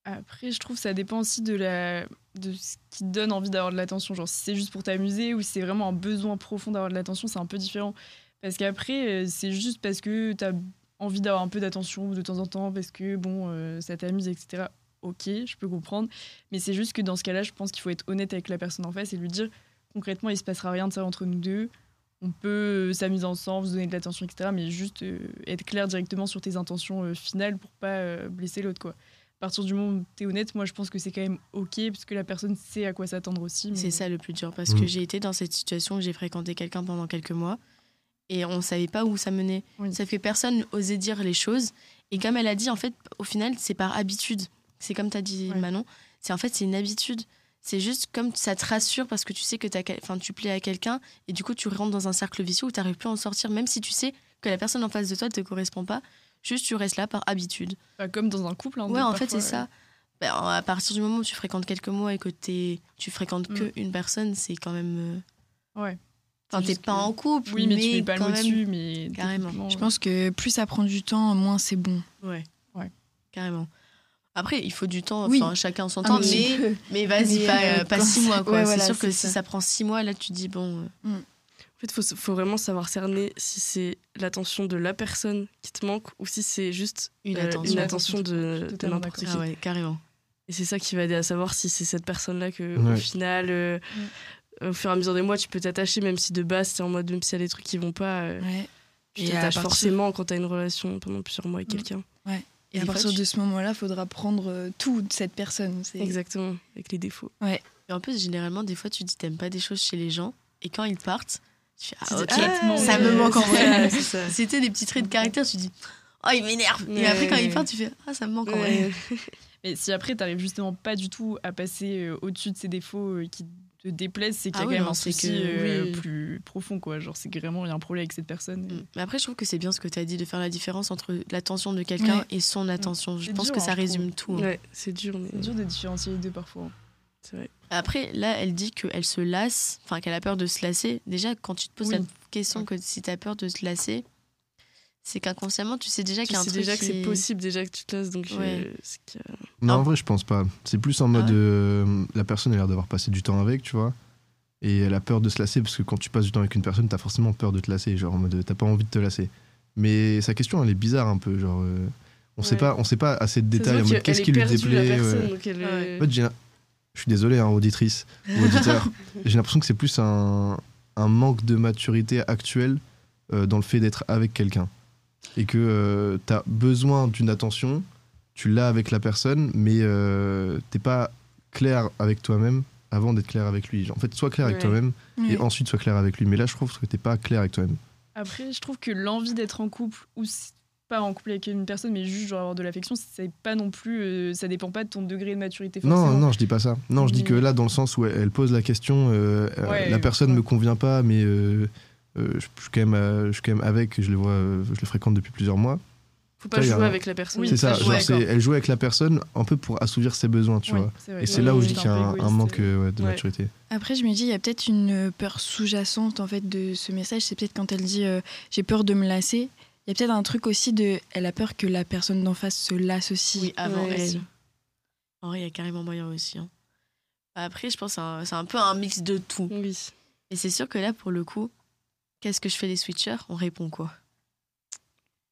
Après, je trouve que ça dépend aussi de, la... de ce qui te donne envie d'avoir de l'attention. Genre, si c'est juste pour t'amuser ou si c'est vraiment un besoin profond d'avoir de l'attention, c'est un peu différent. Parce qu'après, euh, c'est juste parce que t'as envie d'avoir un peu d'attention de temps en temps, parce que bon, euh, ça t'amuse, etc. Ok, je peux comprendre. Mais c'est juste que dans ce cas-là, je pense qu'il faut être honnête avec la personne en face et lui dire concrètement, il se passera rien de ça entre nous deux. On peut euh, s'amuser ensemble, se donner de l'attention, etc. Mais juste euh, être clair directement sur tes intentions euh, finales pour pas euh, blesser l'autre, quoi à partir du moment où tu es honnête, moi je pense que c'est quand même ok parce que la personne sait à quoi s'attendre aussi. mais- C'est ça le plus dur parce Mm. que j'ai été dans cette situation où j'ai fréquenté quelqu'un pendant quelques mois et on savait pas où ça menait. Oui. Ça fait que personne osait dire les choses et comme elle a dit en fait au final c'est par habitude. C'est comme tu as dit Ouais. Manon, c'est en fait c'est une habitude. C'est juste comme ça te rassure parce que tu sais que t'as quel- enfin, tu plais à quelqu'un et du coup tu rentres dans un cercle vicieux où tu n'arrives plus à en sortir même si tu sais que la personne en face de toi ne te correspond pas. Juste tu restes là par habitude. Bah, comme dans un couple. hein, Ouais, en fait, c'est ça. Ben, à partir du moment où tu fréquentes quelques mois et que t'es- tu fréquentes que une personne, c'est quand même. euh, Ouais. Enfin, t'es pas que- en couple, Oui, mais, tu mets pas le mot même- dessus, mais Carrément. Je pense que plus ça prend du temps, moins c'est bon. Ouais. Ouais. Carrément. Après, il faut du temps, Oui. enfin, chacun son Un temps, mais, mais vas-y, pas, euh, euh, pas six mois, quoi. Ouais, c'est voilà, sûr que c'est si ça. prend six mois, là, tu dis, bon. euh, En fait, il faut, faut vraiment savoir cerner si c'est l'attention de la personne qui te manque ou si c'est juste Une euh, attention. une attention de, de n'importe qui. Ah ouais, carrément. Et c'est ça qui va aider à savoir si c'est cette personne-là que, Ouais. au final, euh, au fur et à mesure des mois, tu peux t'attacher, même si de base, t'es en mode, même s'il y a des trucs qui vont pas, euh, Ouais. tu t'attaches partir- forcément quand t'as une relation pendant plusieurs mois avec Mm. quelqu'un. Et à partir de ce moment-là, il faudra prendre euh, tout de cette personne. C'est- Exactement, avec les défauts. Et en plus, généralement, des fois, tu dis, t'aimes pas des choses chez les gens, et quand ils partent, tu fais, ah, ok, complètement- ça me manque en vrai. C'était des petits traits de caractère, tu dis oh, il m'énerve. Et Ouais. après, quand il part, tu fais, ah, ça me manque en vrai. Ouais. Mais si après, t'arrives justement pas du tout à passer euh, au-dessus de ces défauts euh, qui te déplaisent, c'est qu'il y a Ah quand oui, même non, un souci que- euh, oui. plus profond, quoi. Genre, c'est vraiment, il y a un problème avec cette personne. Mm. Mais après, je trouve que c'est bien ce que tu as dit de faire la différence entre l'attention de quelqu'un Ouais. et son attention. Je pense dur, que hein, ça résume tout. hein. Ouais, c'est dur, mais C'est dur de différencier les deux parfois. c'est vrai. Après, là, elle dit qu'elle se lasse, enfin qu'elle a peur de se lasser. Déjà, quand tu te poses Oui. la question que si tu as peur de se lasser, c'est qu'inconsciemment, tu sais déjà Tu qu'il y a un sais truc déjà que qui- c'est possible, déjà que tu te lasses, donc Ouais. euh, a- Non, Ah. en vrai, je pense pas. C'est plus en mode. Ah ouais euh, la personne a l'air d'avoir passé du temps avec, tu vois. Et elle a peur de se lasser parce que quand tu passes du temps avec une personne, t'as forcément peur de te lasser. Genre en mode, t'as pas envie de te lasser. Mais sa question, elle est bizarre un peu. Genre, euh, on sait Ouais. pas, on sait pas assez de détails. qu'est-ce est qui lui déplaît ouais. euh, En fait, j'ai- je suis désolé, hein, auditrice ou auditeur. j'ai l'impression que c'est plus un, un manque de maturité actuelle euh, dans le fait d'être avec quelqu'un. Et que tu as besoin d'une attention, tu l'as avec la personne, mais euh, t'es pas clair avec toi-même avant d'être clair avec lui. En fait, sois clair avec Ouais. toi-même et ensuite sois clair avec lui. Mais là, je trouve que t'es pas clair avec toi-même. Après, je trouve que l'envie d'être en couple, ou pas en couple avec une personne, mais juste genre avoir de l'affection, c'est pas non plus. euh, ça dépend pas de ton degré de maturité forcément. Non, non, je dis pas ça. Non, je dis que là, dans le sens où elle, pose la question, euh, euh, Ouais, la personne ouais. me convient pas, mais euh, euh, je, je suis quand même, euh, je suis quand même avec, je le vois, euh, je le fréquente depuis plusieurs mois. faut pas Ça, y a jouer un- avec la personne. Oui, c'est ça, genre elle joue avec la personne un peu pour assouvir ses besoins, tu vois. Et c'est là où je dis qu'il y a un manque euh, ouais, de Ouais. maturité. Après, je me dis, il y a peut-être une peur sous-jacente en fait de ce message. C'est peut-être quand elle dit euh, j'ai peur de me lasser. Il y a peut-être un truc aussi de elle a peur que la personne d'en face se lasse aussi. Oui, avant Ouais. elle. En vrai, il y a carrément moyen aussi. hein. Après, je pense que c'est un, c'est un peu un mix de tout. Oui. Et c'est sûr que là, pour le coup, qu'est-ce que je fais les switchers? On répond quoi?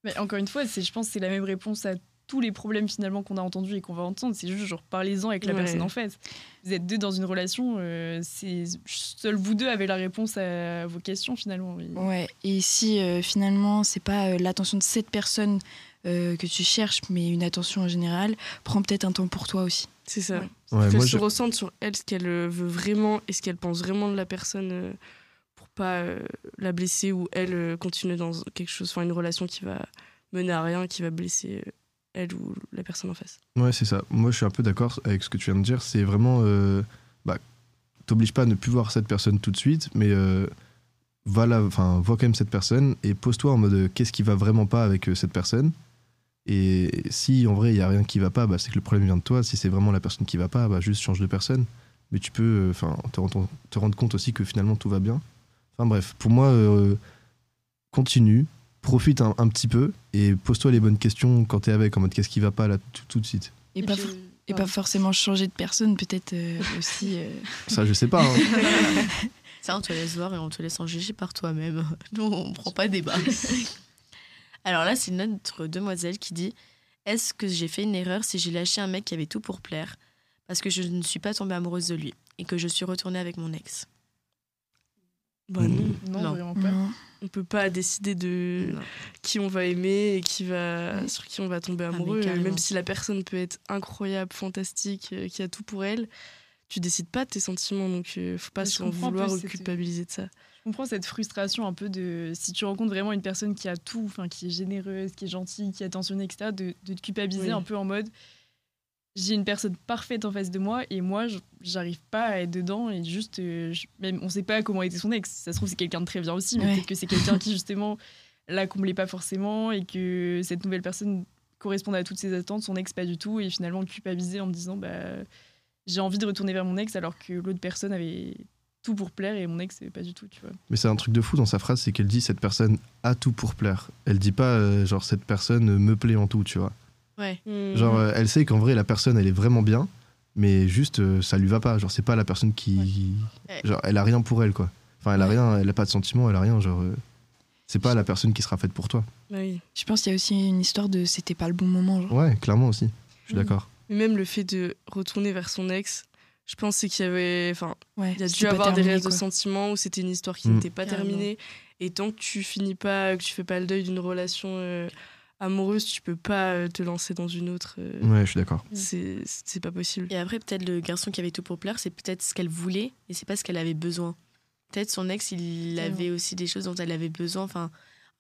Mais encore une fois, je pense que c'est la même réponse à tous les problèmes finalement qu'on a entendus et qu'on va entendre. C'est juste genre parlez-en avec la Ouais. personne en face. Vous êtes deux dans une relation, euh, c'est seuls vous deux avez la réponse à vos questions finalement. Et- Ouais. Et si euh, finalement c'est pas euh, l'attention de cette personne euh, que tu cherches, mais une attention en général, prends peut-être un temps pour toi aussi. C'est ça. Ouais. Ouais, moi, se je- ressente sur elle ce qu'elle veut vraiment et ce qu'elle pense vraiment de la personne euh, pas euh, la blesser ou elle euh, continuer dans quelque chose, enfin une relation qui va mener à rien, qui va blesser euh, elle ou la personne en face. Ouais, c'est ça. Moi, je suis un peu d'accord avec ce que tu viens de dire. C'est vraiment. Bah, T'obliges pas à ne plus voir cette personne tout de suite, mais va la- vois quand même cette personne et pose-toi en mode qu'est-ce qui va vraiment pas avec cette personne? Et si en vrai il y a rien qui va pas, bah, c'est que le problème vient de toi. Si c'est vraiment la personne qui va pas, bah, juste change de personne. Mais tu peux enfin te rendre compte aussi que finalement tout va bien. Enfin bref, pour moi, euh, continue, profite un, un petit peu et pose-toi les bonnes questions quand t'es avec, en mode qu'est-ce qui va pas là tout- tout de suite. Et, Et pas, puis- forcément changer de personne, peut-être euh, aussi. euh, Ça, je sais pas. hein. Ça, on te laisse voir et on te laisse en juger par toi-même. Nous, on prend pas débat. Alors là, c'est notre demoiselle qui dit Est-ce que j'ai fait une erreur si j'ai lâché un mec qui avait tout pour plaire? Parce que je ne suis pas tombée amoureuse de lui et que je suis retournée avec mon ex Bah Mm. non, Non, Non. vraiment pas. non. on peut pas décider de Non. qui on va aimer et qui va sur qui on va tomber mais amoureux. même si la personne peut être incroyable, fantastique, euh, qui a tout pour elle, tu décides pas de tes sentiments, donc euh, faut pas s'en vouloir ou culpabiliser de ça. Je comprends cette frustration un peu de si tu rencontres vraiment une personne qui a tout, enfin qui est généreuse, qui est gentille, qui est attentionnée, etc., de, de te culpabiliser Oui. un peu en mode j'ai une personne parfaite en face de moi et moi je- j'arrive pas à être dedans et juste euh, je- même on sait pas comment était son ex. Ça se trouve c'est quelqu'un de très bien aussi, mais Ouais. peut-être que c'est quelqu'un qui justement la comblait pas forcément et que cette nouvelle personne correspondait à toutes ses attentes, son ex pas du tout et finalement culpabiliser en me disant bah j'ai envie de retourner vers mon ex alors que l'autre personne avait tout pour plaire et mon ex c'est pas du tout, tu vois. Mais c'est un truc de fou dans sa phrase, c'est qu'elle dit cette personne a tout pour plaire. Elle dit pas euh, genre cette personne me plaît en tout, tu vois. Ouais. Mm. Genre euh, elle sait qu'en vrai la personne elle est vraiment bien, mais juste euh, ça lui va pas. Genre c'est pas la personne qui, Ouais. genre elle a rien pour elle quoi. Enfin elle a rien, elle a pas de sentiments, elle a rien. Genre euh, c'est pas la personne qui sera faite pour toi. Bah oui. Je pense qu'il y a aussi une histoire de c'était pas le bon moment. Genre. Ouais, clairement aussi. Je suis Mhm. d'accord. Mais même le fait de retourner vers son ex, je pense c'est qu'il y avait, enfin, Ouais, il y a dû avoir des restes de sentiments où c'était une histoire qui Mm. n'était pas Carrément. terminée. Et tant que tu finis pas, que tu fais pas le deuil d'une relation euh, amoureuse, tu peux pas euh, te lancer dans une autre. euh, Ouais, je suis d'accord. C'est c'est pas possible. Et après, peut-être le garçon qui avait tout pour plaire, c'est peut-être ce qu'elle voulait et c'est pas ce qu'elle avait besoin. Peut-être son ex, il avait aussi des choses dont elle avait besoin. Enfin,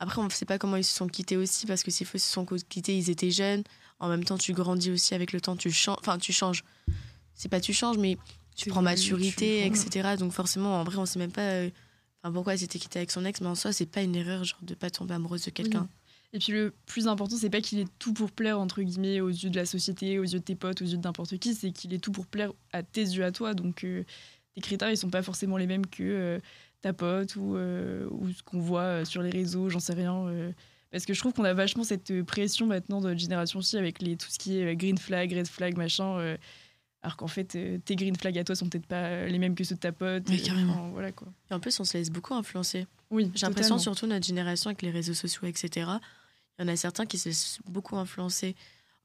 Après, on ne sait pas comment ils se sont quittés aussi, parce que s'ils se sont quittés, ils étaient jeunes. En même temps, tu grandis aussi avec le temps, tu changes. Enfin, tu changes. C'est pas tu changes, mais tu prends maturité, tu- etc. Donc forcément, en vrai, on sait même pas euh, pourquoi elle s'était quittée avec son ex, mais en soi, c'est pas une erreur, genre, de pas tomber amoureuse de quelqu'un. Et puis le plus important, c'est pas qu'il est tout pour plaire, entre guillemets, aux yeux de la société, aux yeux de tes potes, aux yeux de n'importe qui, c'est qu'il est tout pour plaire à tes yeux à toi. Donc euh, tes critères, ils sont pas forcément les mêmes que euh, ta pote ou, euh, ou ce qu'on voit sur les réseaux, j'en sais rien. parce que je trouve qu'on a vachement cette pression maintenant de notre génération aussi avec les, tout ce qui est green flag, red flag, machin. alors qu'en fait, tes green flags à toi sont peut-être pas les mêmes que ceux de ta pote. Euh, carrément. enfin, voilà quoi. Et en plus, on se laisse beaucoup influencer. Oui, J'ai l'impression, surtout notre génération avec les réseaux sociaux, etc. Il y en a certains qui se laissent beaucoup influencer.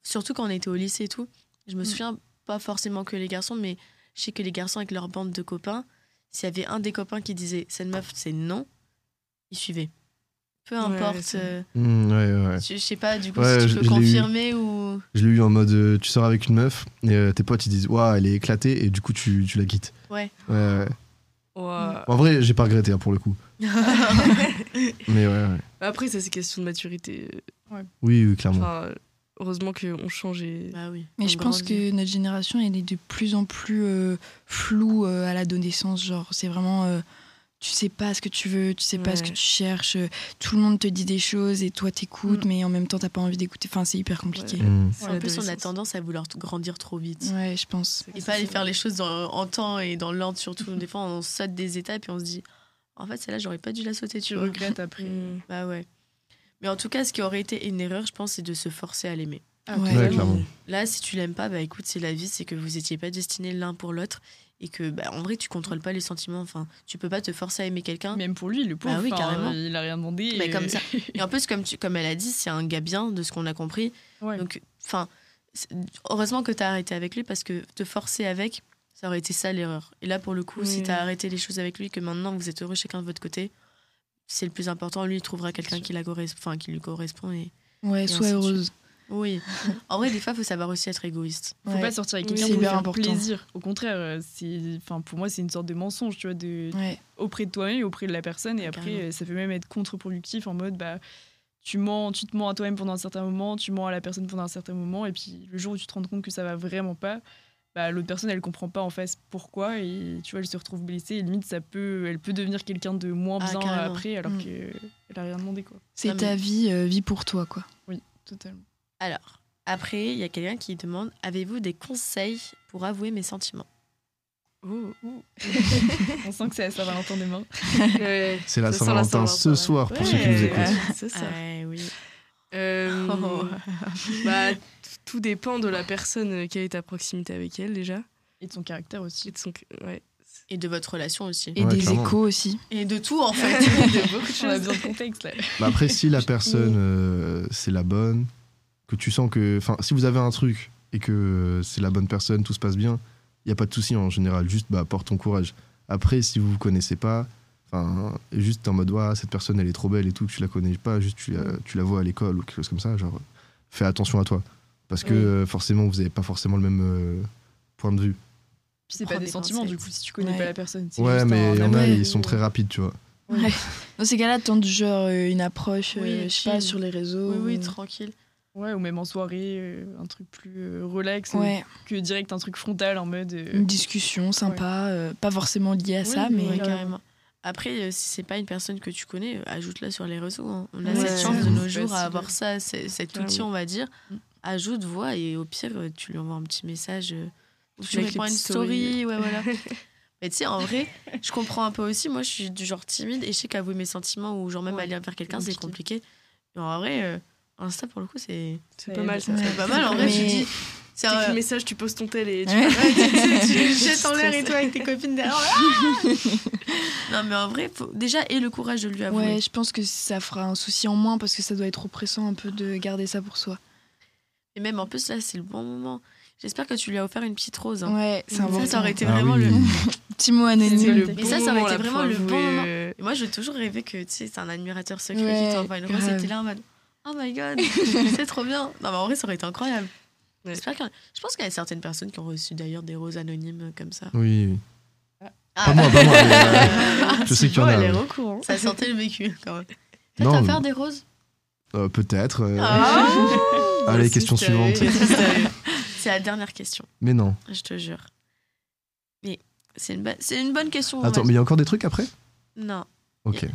Surtout quand on était au lycée et tout. Je me Mm. souviens pas forcément que les garçons, mais je sais que les garçons avec leur bande de copains, s'il y avait un des copains qui disait cette meuf, c'est non, ils suivaient. Peu Ouais, importe. euh, Hmm, ouais, je, je sais pas, du coup, Ouais, si je- tu peux je l'ai eu. confirmer ou. Je l'ai eu en mode euh, tu sors avec une meuf et euh, tes potes ils disent waouh elle est éclatée et du coup tu, tu la quittes. Ouais. Ouais, ouais. En vrai j'ai pas regretté hein, pour le coup. Mais ouais, ouais. Après, ça, c'est question de maturité. Oui, oui clairement. Enfin, heureusement qu'on change et. Bah oui. Mais je pense grandit. que notre génération, elle est de plus en plus euh, floue euh, à l'adolescence. Genre, c'est vraiment. euh, tu sais pas ce que tu veux, tu sais pas ce que tu cherches. Tout le monde te dit des choses et toi t'écoutes, Mm. mais en même temps t'as pas envie d'écouter. Enfin, c'est hyper compliqué. Ouais. C'est En plus, on a tendance à vouloir grandir trop vite. Ouais, je pense. Et pas aller faire les choses dans- en temps et dans l'ordre, surtout. Des fois, on saute des étapes et on se dit en fait, celle-là, j'aurais pas dû la sauter, tu Tu vois. regrettes après. Mm. Bah ouais. Mais en tout cas, ce qui aurait été une erreur, je pense, c'est de se forcer à l'aimer. Ah, Ouais. Là, si tu l'aimes pas, bah écoute, c'est la vie, c'est que vous étiez pas destinés l'un pour l'autre et que, bah, en vrai, tu contrôles pas les sentiments. Enfin, tu peux pas te forcer à aimer quelqu'un. Même pour lui, le pauvre, Bah oui, carrément. il a rien demandé. Mais et- comme ça. Et en plus, comme, tu, comme elle a dit, c'est un gars bien, de ce qu'on a compris. Ouais. Donc, enfin, heureusement que tu as arrêté avec lui parce que te forcer avec, ça aurait été ça l'erreur. Et là, pour le coup, si tu as arrêté les choses avec lui, que maintenant vous êtes heureux chacun de votre côté, c'est le plus important. Lui, il trouvera quelqu'un qui, la corres- enfin, qui lui correspond. Et... Ouais, Et sois heureuse. Oui. en vrai, des fois, il faut savoir aussi être égoïste. faut Ouais. pas sortir avec quelqu'un pour faire important. plaisir. Au contraire, euh, c'est, enfin, pour moi, c'est une sorte de mensonge, tu vois, de, Ouais. auprès de toi-même et auprès de la personne. Et Ouais, après, carrément. ça peut même être contre-productif en mode, bah, tu mens, tu te mens à toi-même pendant un certain moment, tu mens à la personne pendant un certain moment, et puis le jour où tu te rends compte que ça va vraiment pas, bah, l'autre personne, elle comprend pas en face pourquoi, et tu vois, elle se retrouve blessée. Et limite, ça peut, elle peut devenir quelqu'un de moins Ah, bien carrément. après, alors Mm. qu'elle a rien demandé, quoi. C'est mais- ta vie, euh, vie pour toi, quoi. Totalement. Alors, après, il y a quelqu'un qui demande Avez-vous des conseils pour avouer mes sentiments? Oh. On sent que c'est à Saint-Valentin demain. Ouais. C'est la la Saint-Valentin ce Saint-Valentin, soir pour ouais. ceux qui nous écoutent. Ouais, C'est ça. Ouais, oui. Euh, Oh. bah, tout dépend de la personne qui est à proximité avec elle déjà. Et de son caractère aussi. Et de son... ouais. Et de votre relation aussi. Et Ouais, des clairement. échos aussi. Et de tout, en fait. de beaucoup de On a choses. besoin de contexte, là. Bah après, si la personne, euh, c'est la bonne, que tu sens que. Enfin, si vous avez un truc et que euh, c'est la bonne personne, tout se passe bien, il n'y a pas de souci en général. Juste, bah, porte ton courage. Après, si vous vous connaissez pas, enfin, juste en mode, ouais, cette personne, elle est trop belle et tout, que tu la connais pas, juste tu la, tu la vois à l'école ou quelque chose comme ça, genre, fais attention à toi. Parce que Oui. euh, forcément, vous n'avez pas forcément le même euh, point de vue. Puis c'est pas des des sentiments, du coup, si tu connais Ouais. pas la personne. c'est Ouais, juste mais il y en a, ils sont très rapides, tu vois. Ouais. Dans ces cas-là, tente genre euh, une approche, euh, Oui, je sais pas, chill. sur les réseaux. oui, oui, ou- tranquille. Ouais, ou même en soirée, euh, un truc plus euh, relax Ouais, que direct un truc frontal en mode. euh, une discussion sympa, euh, pas forcément liée à ça, mais Ouais, carrément. Après, euh, si c'est pas une personne que tu connais, euh, ajoute-la sur les réseaux. hein. On a Ouais, cette chance de nos jours à avoir ça, cet outil, on va dire. Mm. Ajoute, vois, et au pire, euh, tu lui envoies un petit message. euh, ou tu Avec réponds une story. Ouais, voilà. Mais tu sais, en vrai, je comprends un peu aussi. Moi, je suis du genre timide et je sais qu'avouer mes sentiments ou genre même Ouais, aller vers quelqu'un, c'est compliqué. compliqué. En vrai, euh, Insta, pour le coup, c'est C'est pas mal ça. Ouais. c'est pas mal. En vrai, Mais- tu dis. C'est un- le message, tu poses ton tel et tu Ouais. Ouais, tu, sais, tu Tu jettes en l'air et toi avec tes copines derrière. Ah non, mais en vrai, faut déjà aie le courage de lui avouer. ouais, je pense que ça fera un souci en moins parce que ça doit être oppressant un peu de garder ça pour soi. Et même en plus, là, c'est le bon moment. J'espère que tu lui as offert une petite rose. hein. Ouais, c'est Ça, important. ça aurait été Ah vraiment oui. le. Petit mot anonyme. le Mais ça, ça aurait été vraiment le bon moment. euh, Et moi, j'ai toujours rêvé que, tu sais, c'est un admirateur secret Ouais, qui t'envoie une rose et grave. t'es là en mode Oh my god, c'est trop bien. Non, mais en vrai, ça aurait été incroyable. Ouais. J'espère qu'il y en a- Je pense qu'il y a certaines personnes qui ont reçu d'ailleurs des roses anonymes comme ça. Oui, oui. Ah, Pas moi, pas moi. mais, euh, je sais qu'il y en a. elle est ouais. au courant. Ça sentait le vécu quand même. Toi, Non, t'as mais- offert des roses? Euh, Peut-être. euh, Ah. Allez, question suivante. c'est la dernière question, Mais non. je te jure. Mais c'est une, bo- c'est une bonne question. Attends, mais il y a encore des trucs après? Non.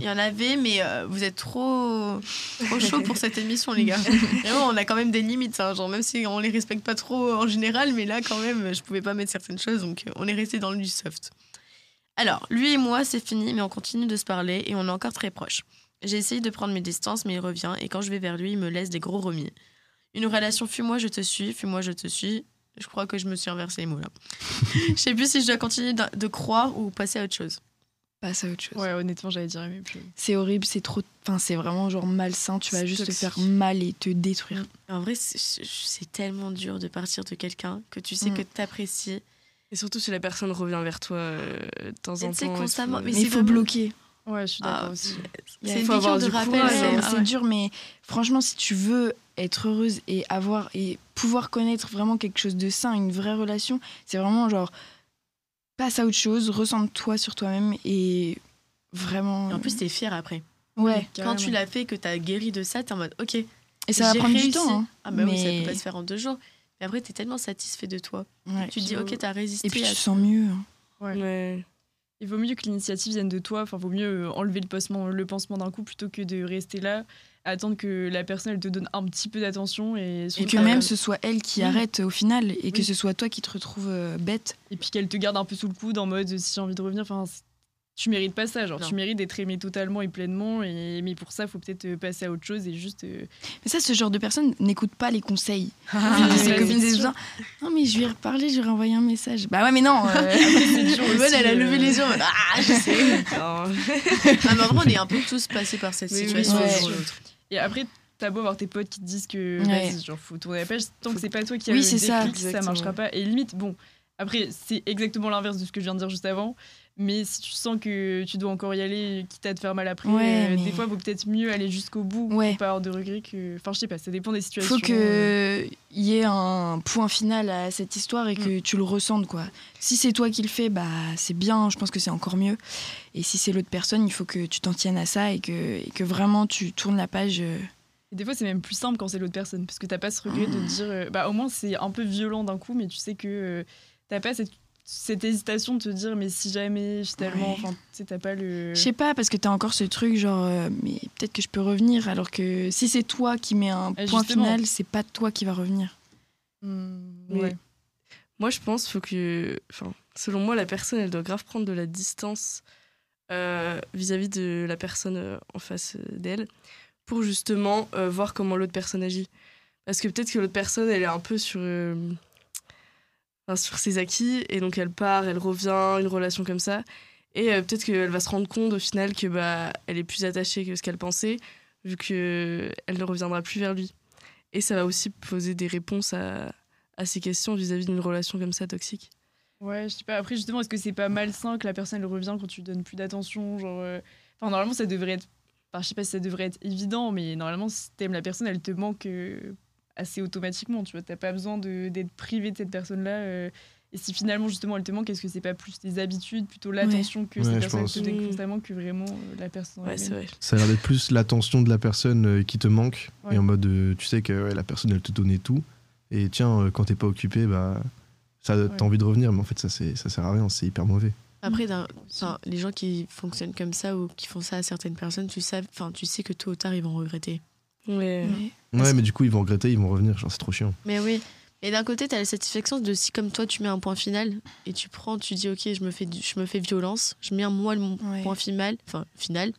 Il y en avait, mais euh, vous êtes trop, trop chaud pour cette émission, les gars. Vraiment, on a quand même des limites, hein, genre même si on les respecte pas trop en général, mais là quand même, je pouvais pas mettre certaines choses, donc euh, on est resté dans le du soft. Alors, lui et moi, c'est fini, mais on continue de se parler et on est encore très proches. J'ai essayé de prendre mes distances, mais il revient et quand je vais vers lui, il me laisse des gros remis. Une relation fuis-moi, je te suis, fuis-moi, je te suis. Je crois que je me suis inversé les mots là. Je sais plus si je dois continuer de croire ou passer à autre chose. Passe à autre chose. Ouais, honnêtement, j'allais dire la même chose. C'est horrible, c'est trop. Enfin, c'est vraiment genre malsain. Tu vas juste toxique. te faire mal et te détruire. En vrai, c'est- tellement dur de partir de quelqu'un que tu sais Mm. que t'apprécies. Et surtout si la personne revient vers toi euh, de temps Et en temps. constamment, mais il faut vraiment- bloquer. Ouais, je suis d'accord Ah, aussi. Il C'est une faut avoir de du rappel. courage, c'est- ah ouais. dur, mais franchement, si tu veux être heureuse et avoir et pouvoir connaître vraiment quelque chose de sain, une vraie relation, c'est vraiment genre passe à autre chose, ressens-toi sur toi-même et vraiment. Et en plus, t'es fier après. ouais. Quand tu l'as fait, que t'as guéri de ça, t'es en mode ok. Et ça va prendre réussi. du temps. hein. Ah bah oui, ça Mais- peut pas se faire en deux jours. Mais après, t'es tellement satisfait de toi. Ouais. tu te dis ok, t'as résisté. Et puis à tu te ça. sens mieux. hein. Ouais. Ouais. Il vaut mieux que l'initiative vienne de toi. Enfin, vaut mieux euh, enlever le pansement, le pansement d'un coup plutôt que de rester là, attendre que la personne elle te donne un petit peu d'attention et, que même ce soit elle qui Oui. arrête au final et que ce soit toi qui te retrouves euh, bête. et puis qu'elle te garde un peu sous le coude en mode si j'ai envie de revenir. Enfin, tu mérites pas ça. Genre, Non. tu mérites d'être aimé totalement et pleinement. Et mais pour ça, faut peut-être euh, passer à autre chose et juste. euh, Mais ça, ce genre de personne n'écoute pas les conseils. Ah, ses c'est copines disent non mais je lui ai reparlé, je lui ai renvoyé un message. Bah ouais mais non. euh, aussi, elle a levé les yeux en mode ah, je sais. Non. ah, mais en vrai, on est un peu tous passés par cette Oui, oui, situation ouais. Et après, t'as beau avoir tes potes qui te disent que Ouais. genre faut tourner la page, tant que c'est pas toi qui as Oui, le ça. déclic, ça, Exactement. marchera pas. Et limite, bon, après, c'est exactement l'inverse de ce que je viens de dire juste avant. Mais si tu sens que tu dois encore y aller, quitte à te faire mal après, Ouais, euh, mais- des fois, vaut peut-être mieux aller jusqu'au bout Ouais. pour pas avoir de regrets que. Enfin, je sais pas, ça dépend des situations. faut euh. que y ait un point final à cette histoire et que tu le ressentes quoi. Si c'est toi qui le fais, bah c'est bien. Je pense que c'est encore mieux. Et si c'est l'autre personne, il faut que tu t'en tiennes à ça et que, et que vraiment tu tournes la page. euh, Et des fois, c'est même plus simple quand c'est l'autre personne, parce que t'as pas ce regret de te dire. euh, bah, au moins, c'est un peu violent d'un coup, mais tu sais que t'as pas cette, cette hésitation de te dire, mais si jamais, finalement, Ouais. enfin, t'as pas le. Je sais pas, parce que t'as encore ce truc genre, euh, mais peut-être que je peux revenir, alors que si c'est toi qui mets un Eh, point justement. final, c'est pas toi qui va revenir. Mais- ouais. Moi, je pense faut que, enfin, selon moi, la personne, elle doit grave prendre de la distance euh, vis-à-vis de la personne euh, en face euh, d'elle pour justement euh, voir comment l'autre personne agit. Parce que peut-être que l'autre personne, elle est un peu sur, euh, sur ses acquis et donc elle part, elle revient, une relation comme ça. Et euh, peut-être qu'elle va se rendre compte au final que bah, elle est plus attachée que ce qu'elle pensait, vu qu'elle ne reviendra plus vers lui. Et ça va aussi poser des réponses à, à ces questions vis-à-vis d'une relation comme ça toxique. Ouais, je sais pas. Après, justement, est-ce que c'est pas malsain que la personne elle revient quand tu lui donnes plus d'attention Genre, euh, enfin, normalement, ça devrait être. Je sais pas si ça devrait être évident, mais normalement, si t'aimes la personne, elle te manque euh, assez automatiquement. Tu vois, t'as pas besoin de- d'être privé de cette personne-là. euh, et si finalement, justement, elle te manque, est-ce que c'est pas plus tes habitudes, plutôt l'attention que Ouais, cette personne pense. te donne Mm. constamment que vraiment euh, la personne Ouais, vrai. Ça a l'air d'être plus l'attention de la personne euh, qui te manque. Ouais. Et en mode, euh, tu sais que ouais, la personne, elle te donnait tout. Et tiens, euh, quand t'es pas occupé, bah, ça, Ouais. t'as envie de revenir. Mais en fait, ça, c'est- ça sert à rien. C'est hyper mauvais. Après, d'un- enfin, les gens qui fonctionnent comme ça ou qui font ça à certaines personnes, tu sais, enfin, tu sais que tôt ou tard, ils vont regretter. Ouais. Ouais, mais du coup, ils vont regretter, ils vont revenir. Genre, c'est trop chiant. Mais oui. Et d'un côté, tu as la satisfaction de si, comme toi, tu mets un point final et tu prends, tu dis, OK, je me fais, je me fais violence, je mets un moi le Ouais. point final, enfin, final.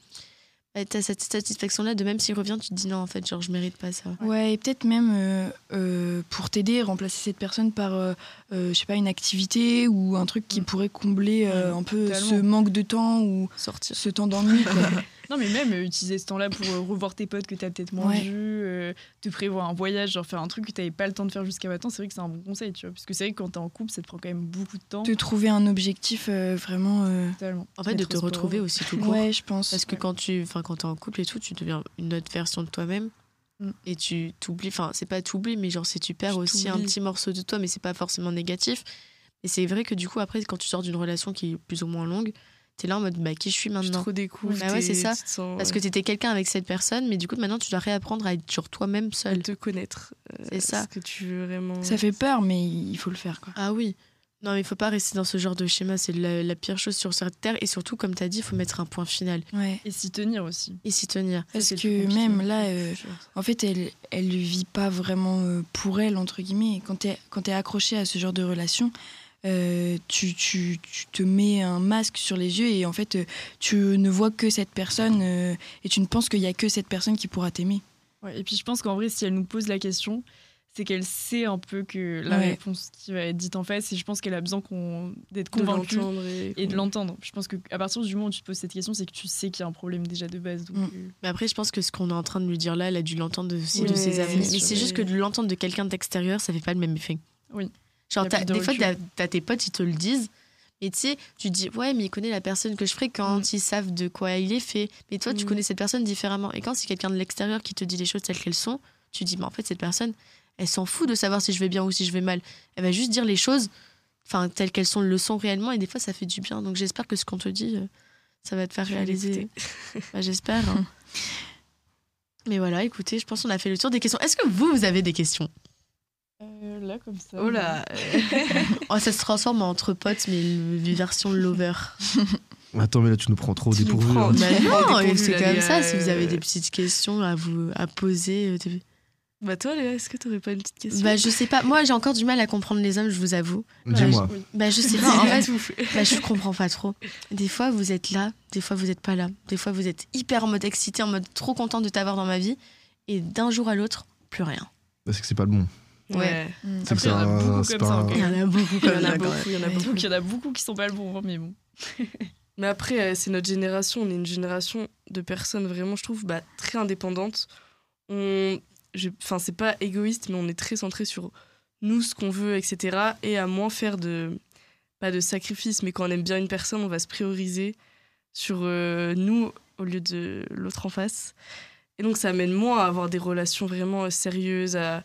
tu as cette satisfaction-là de même s'il revient, tu te dis non, en fait, genre, je mérite pas ça. Ouais, et peut-être même euh, euh, pour t'aider, remplacer cette personne par, euh, euh, je sais pas, une activité ou un truc qui Mm. pourrait combler euh, un peu Totalement. ce manque de temps ou Sortir. ce temps d'ennui. Non, mais même euh, utiliser ce temps-là pour euh, revoir tes potes que t'as peut-être moins Ouais. vus, euh, te prévoir un voyage, genre faire un truc que t'avais pas le temps de faire jusqu'à maintenant, c'est vrai que c'est un bon conseil, tu vois. Parce que c'est vrai que quand t'es en couple, ça te prend quand même beaucoup de temps. de trouver un objectif euh, vraiment. euh, Totalement. En fait, de te retrouver aussi tout court. Ouais, je pense. Parce que quand tu enfin quand t'es en couple et tout, tu deviens une autre version de toi-même. Mm. Et tu t'oublies, enfin, c'est pas t'oublies, mais genre, c'est tu perds aussi un petit morceau de toi, mais c'est pas forcément négatif. Et c'est vrai que du coup, après, quand tu sors d'une relation qui est plus ou moins longue, t'es là en mode bah qui je suis Tu maintenant te redécouvres. Bah ouais, c'est ça. tu te sens, Parce ouais, que t'étais quelqu'un avec cette personne, mais du coup maintenant tu dois réapprendre à être genre toi-même à seul. te connaître. euh, C'est ça. Ce que tu veux vraiment. Ça fait peur, mais il faut le faire, quoi. Ah oui. Non, mais il faut pas rester dans ce genre de schéma, c'est la, la pire chose sur cette terre. Et surtout, comme t'as dit, il faut mettre un point final Ouais. Et s'y tenir aussi. et s'y tenir. Parce que même là, euh, en fait, elle, elle vit pas vraiment euh, pour elle, entre guillemets. Quand t'es, quand t'es accroché à ce genre de relation, euh, tu, tu, tu te mets un masque sur les yeux et en fait, euh, tu ne vois que cette personne euh, et tu ne penses qu'il y a que cette personne qui pourra t'aimer. Ouais, et puis je pense qu'en vrai, si elle nous pose la question, c'est qu'elle sait un peu que la Ouais. réponse qui va être dite en face, et je pense qu'elle a besoin qu'on- d'être de convaincue et, et de l'entendre. Je pense qu'à partir du moment où tu te poses cette question, c'est que tu sais qu'il y a un problème déjà de base. Donc, Mm. Mais après, je pense que ce qu'on est en train de lui dire là, elle a dû l'entendre aussi de Ouais, ses amis. c'est Mais c'est juste que de l'entendre de quelqu'un d'extérieur, ça fait pas le même effet. Oui. Genre, de des fois, recul. t'as t'as tes potes, ils te le disent. Mais tu sais, tu dis, ouais, mais il connaît la personne que je fréquente, ils savent de quoi il est fait. Mais toi, tu Mm. connais cette personne différemment. Et quand c'est quelqu'un de l'extérieur qui te dit les choses telles qu'elles sont, tu dis, mais en fait, cette personne, elle s'en fout de savoir si je vais bien ou si je vais mal. Elle va juste dire les choses enfin, telles qu'elles sont, le sont réellement. Et des fois, ça fait du bien. Donc j'espère que ce qu'on te dit, euh, ça va te faire réaliser. Bah, j'espère. hein. Mais voilà, écoutez, je pense qu'on a fait le tour des questions. Est-ce que vous, vous avez des questions? Euh, là, comme ça. Oh là Oh, ça se transforme en entre potes, mais le- version lover. Attends, mais là, tu nous prends trop au dépourvu. prends- hein. Bah non, c'est comme ça. les, Si vous avez euh, des petites questions à vous à poser, euh, Bah toi, Léa, est-ce que t'aurais pas une petite question? Bah je sais pas. Moi, j'ai encore du mal à comprendre les hommes, je vous avoue. Dis-moi. Oui. Bah je sais pas. En fait, bah, je comprends pas trop. Des fois, vous êtes là, des fois, vous êtes pas là. Des fois, vous êtes hyper en mode excité, en mode trop content de t'avoir dans ma vie, et d'un jour à l'autre, plus rien. Bah, c'est que c'est pas le bon. Ouais. C'est que Après, il y en a beaucoup comme ça. Il y en a beaucoup. Il y comme en ça, a quand beaucoup, même. il y en a Ouais. beaucoup. Donc il y en a beaucoup qui sont pas le bon, hein, mais bon. Mais après, euh, c'est notre génération. On est une génération de personnes vraiment, je trouve, bah, très indépendantes. On, enfin, c'est pas égoïste, mais on est très centré sur nous, ce qu'on veut, etc. Et à moins faire de, pas de sacrifices, mais quand on aime bien une personne, on va se prioriser sur euh, nous au lieu de l'autre en face. Et donc, ça amène moins à avoir des relations vraiment euh, sérieuses, à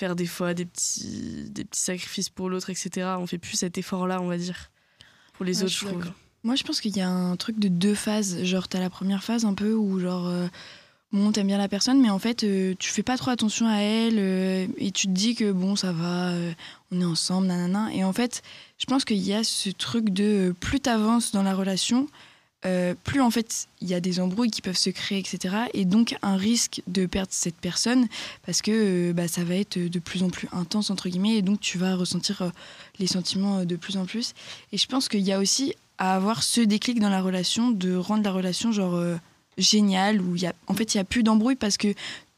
faire des fois des petits, des petits sacrifices pour l'autre, etc. On fait plus cet effort-là, on va dire, pour les Ouais, autres, je trouve. Moi, je pense qu'il y a un truc de deux phases. Genre, t'as la première phase un peu où, genre, euh, bon, t'aimes bien la personne, mais en fait, euh, tu fais pas trop attention à elle euh, et tu te dis que, bon, ça va, euh, on est ensemble, nanana. Et en fait, je pense qu'il y a ce truc de plus t'avances dans la relation, euh, plus en fait, il y a des embrouilles qui peuvent se créer, etc. Et donc, un risque de perdre cette personne parce que euh, bah, ça va être de plus en plus intense, entre guillemets, et donc tu vas ressentir euh, les sentiments de plus en plus. Et je pense qu'il y a aussi à avoir ce déclic dans la relation, de rendre la relation genre géniale, où y a, en fait il y a plus d'embrouille parce que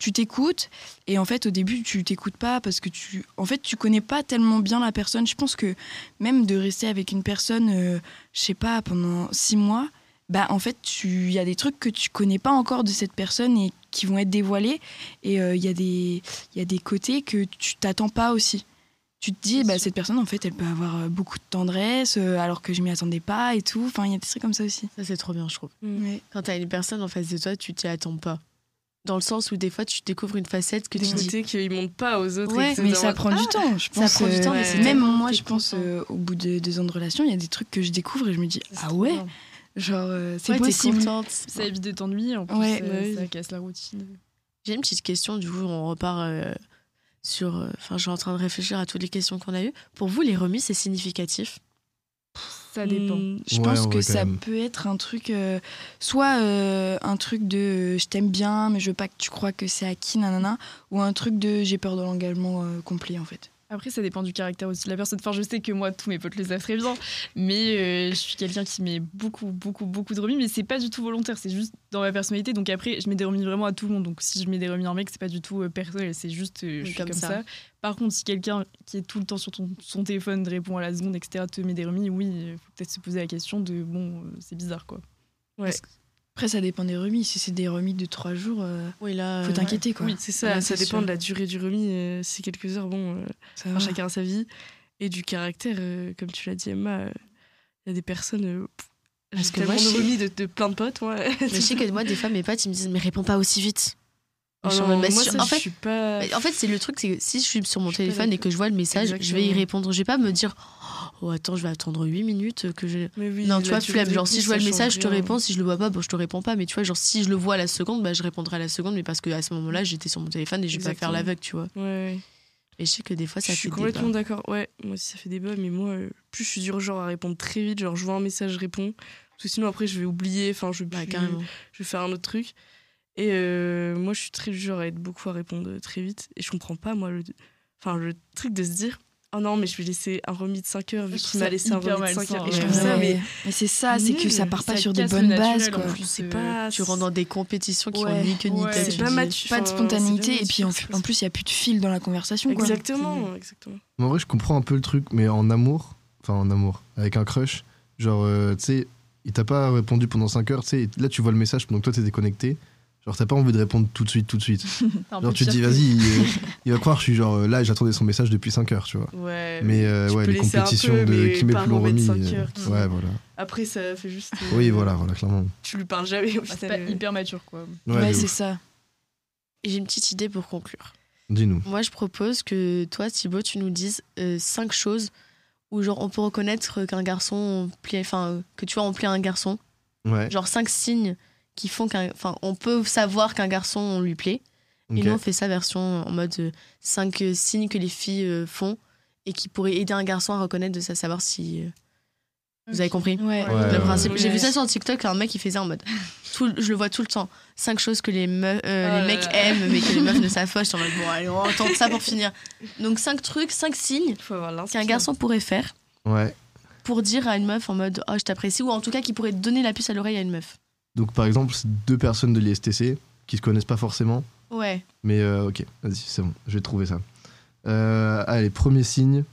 tu t'écoutes et en fait au début tu t'écoutes pas parce que tu en fait tu connais pas tellement bien la personne. Je pense que même de rester avec une personne, je sais pas pendant six mois, bah en fait tu il y a des trucs que tu connais pas encore de cette personne et qui vont être dévoilés et euh, il y a des il y a des côtés que tu t'attends pas aussi tu te dis, bah, cette personne, en fait, elle peut avoir euh, beaucoup de tendresse, euh, alors que je m'y attendais pas et tout. Enfin, il y a des trucs comme ça aussi. Ça, c'est trop bien, je trouve. Mm. Quand t'as une personne en face de toi, tu t'y attends pas. Dans le sens où des fois, tu découvres une facette que des tu dis. côtés qu'ils montrent pas aux autres. Ouais, Mais ça prend du temps, je ça pense. prend du temps, même moi, je pense, euh, au bout de deux ans de relation, il y a des trucs que je découvre et je me dis, ah ouais, bien. Genre, euh, c'est Ouais, possible. contente. Ça évite de t'ennuyer, en plus, Ouais. ça, oui. ça casse la routine. J'ai une petite question, du coup, on repart euh, sur. euh, Enfin, je suis en train de réfléchir à toutes les questions qu'on a eues. Pour vous, les remises, c'est significatif? Ça dépend. Mm. Je Ouais, pense en que ça même. peut être un truc, euh, soit euh, un truc de euh, je t'aime bien, mais je veux pas que tu crois que c'est acquis, nanana, ou un truc de j'ai peur de l'engagement euh, complet, en fait. Après, ça dépend du caractère aussi de la personne. Enfin, je sais que moi, tous mes potes le savent très bien, mais euh, je suis quelqu'un qui met beaucoup, beaucoup, beaucoup de remis, mais c'est pas du tout volontaire, c'est juste dans ma personnalité. Donc après, je mets des remis vraiment à tout le monde. Donc si je mets des remis à un mec, c'est pas du tout euh, personnel, c'est juste euh, je suis comme comme, ça. ça. Par contre, si quelqu'un qui est tout le temps sur ton, son téléphone répond à la seconde, etc., te met des remis, oui, il faut peut-être se poser la question de bon, c'est bizarre quoi. Ouais. Après, ça dépend des remis. Si c'est des remis de trois jours, euh, Oui, là. faut t'inquiéter, quoi. Oui, c'est ça, Là, ça dépend sûr. de la durée du remis. euh, si c'est quelques heures, bon, euh, enfin, chacun a sa vie. Et du caractère, euh, comme tu l'as dit, Emma, euh, il y a des personnes. Parce que moi, de remis de, de plein de potes, moi. Mais je sais que moi, des fois, mes potes, ils me disent, mais réponds pas aussi vite. Oh en non, moi, ça, en je fait, suis pas. En fait, c'est le truc, c'est que si je suis sur mon Je téléphone et que je vois le message, je vais y répondre. Je vais pas me dire, oh attends, je vais attendre 8 minutes que je. Oui, non, la tu vois, flemme. Genre, si je vois le message, je te réponds. Si je le vois pas, bon, je te réponds pas. Mais tu vois, genre, si je le vois à la seconde, bah, je répondrai à la seconde. Mais parce que à ce moment-là, j'étais sur mon téléphone et je vais pas faire Exactement. l'aveugle, tu vois. Ouais, ouais. Et je sais que des fois, ça je suis complètement d'accord. Ouais, moi aussi ça fait débat, mais moi, euh, plus je suis du genre à répondre très vite, genre je vois un message, je réponds. Parce que sinon après je vais oublier, enfin je vais, Bah, plus- carrément. je vais faire un autre truc. Et euh, moi je suis très du genre à être beaucoup à répondre très vite. Et je comprends pas, moi, le, enfin, le truc de se dire, oh non, mais je vais laisser un remis de 5 heures vu qu'il m'a laissé un remis de 5 heures. Et je ouais. trouve ça, mais mais c'est ça, c'est que ça part pas Ça sur des bonnes bases, quoi. plus. euh, pas. Tu rentres dans des compétitions qui Ouais. ont ni queue ni Ouais. tête. Pas de spontanéité, et puis en, plus, il n'y a plus de fil dans la conversation, quoi. Exactement, exactement. En vrai, je comprends un peu le truc, mais en amour, enfin en amour, avec un crush, genre, euh, tu sais, il t'a pas répondu pendant 5 heures, tu sais, là tu vois le message pendant que toi t'es déconnecté, genre t'as pas envie de répondre tout de suite, tout de suite. Genre tu te dis, vas-y, euh, il va croire, je suis genre euh, là, j'attendais son message depuis 5 heures, tu vois. Ouais. Mais euh, ouais, les compétitions peu, de qui met plus long remis. euh, qui- ouais, voilà. Après, ça fait juste. euh, Oui, voilà, voilà, clairement. Tu lui parles jamais bah, C'est pas hyper mature, quoi. Ouais, c'est ça. Et J'ai une petite idée pour conclure. Dis-nous. Moi, je propose que toi, Thibaut, tu nous dises euh, cinq choses où genre on peut reconnaître qu'un garçon plaît, enfin que tu vois on plaît à un garçon. Ouais. Genre cinq signes qui font qu'un, enfin on peut savoir qu'un garçon on lui plaît. Et ok. nous on fait ça version en mode euh, cinq euh, signes que les filles euh, font et qui pourraient aider un garçon à reconnaître de ça, savoir si euh, vous avez compris. Ouais. Ouais, le principe. ouais. J'ai vu ça sur TikTok, un mec qui faisait en mode. Tout, je le vois tout le temps. Cinq choses que les, meufs, euh, Oh les mecs là. aiment, mais que les meufs ne savent pas. Je suis en mode, bon, allez, on tente ça pour finir. Donc, cinq trucs, cinq signes qu'un garçon pourrait faire Ouais. pour dire à une meuf en mode, oh, je t'apprécie, ou en tout cas qui pourrait donner la puce à l'oreille à une meuf. Donc par exemple, c'est deux personnes de l'ISTC qui se connaissent pas forcément, Ouais. mais euh, ok, vas-y, c'est bon, je vais trouver ça. Euh, allez, premier signe,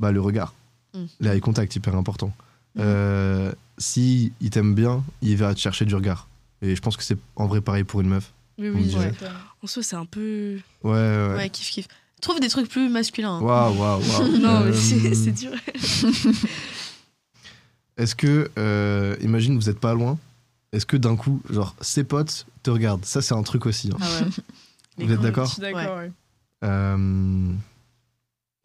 bah, le regard. Mm. Les eye contact, hyper important. Mm. Euh, si il t'aime bien, il va te chercher du regard. Et je pense que c'est en vrai pareil pour une meuf. Oui, oui. ouais. En soi, c'est un peu. Ouais, ouais. Ouais, kiff, kiff. Trouve des trucs plus masculins. hein. Waouh, waouh, waouh. Non, mais Euh, c'est c'est dur. Est-ce que, euh, imagine, vous êtes pas loin, est-ce que d'un coup, genre, ses potes te regardent? Ça, c'est un truc aussi. hein. Ah ouais. Vous êtes d'accord? Je suis d'accord, ouais. Euh...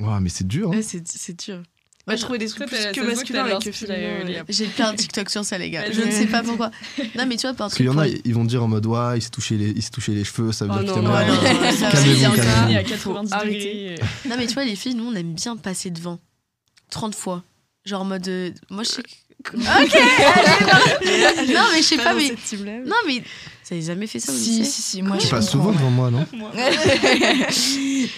Ouah, mais c'est dur. hein. Ouais, c'est dur. Moi, je trouvais des trucs plus que masculins et que féminins. Ouais. J'ai plein de TikTok sur ça, les gars. Ouais, Je ne sais pas pourquoi. Non, mais tu vois, pas Parce qu'il y en a, pour- ils vont dire en mode, ouais, il s'est touché les, il s'est touché les cheveux, ça veut Oh dire non, qu'il t'aime ça, Calmez-vous, à Faut 90 arrêter. degrés. Non, mais tu vois, les filles, nous, on aime bien passer devant. 30 fois. Genre en mode. euh, Moi, je sais que. Ok, allez, Non, mais je sais pas, dans mais. Non, mais. Ça jamais fait ça au Si, lycée si, si, moi Tu je passes souvent ouais. devant moi, non.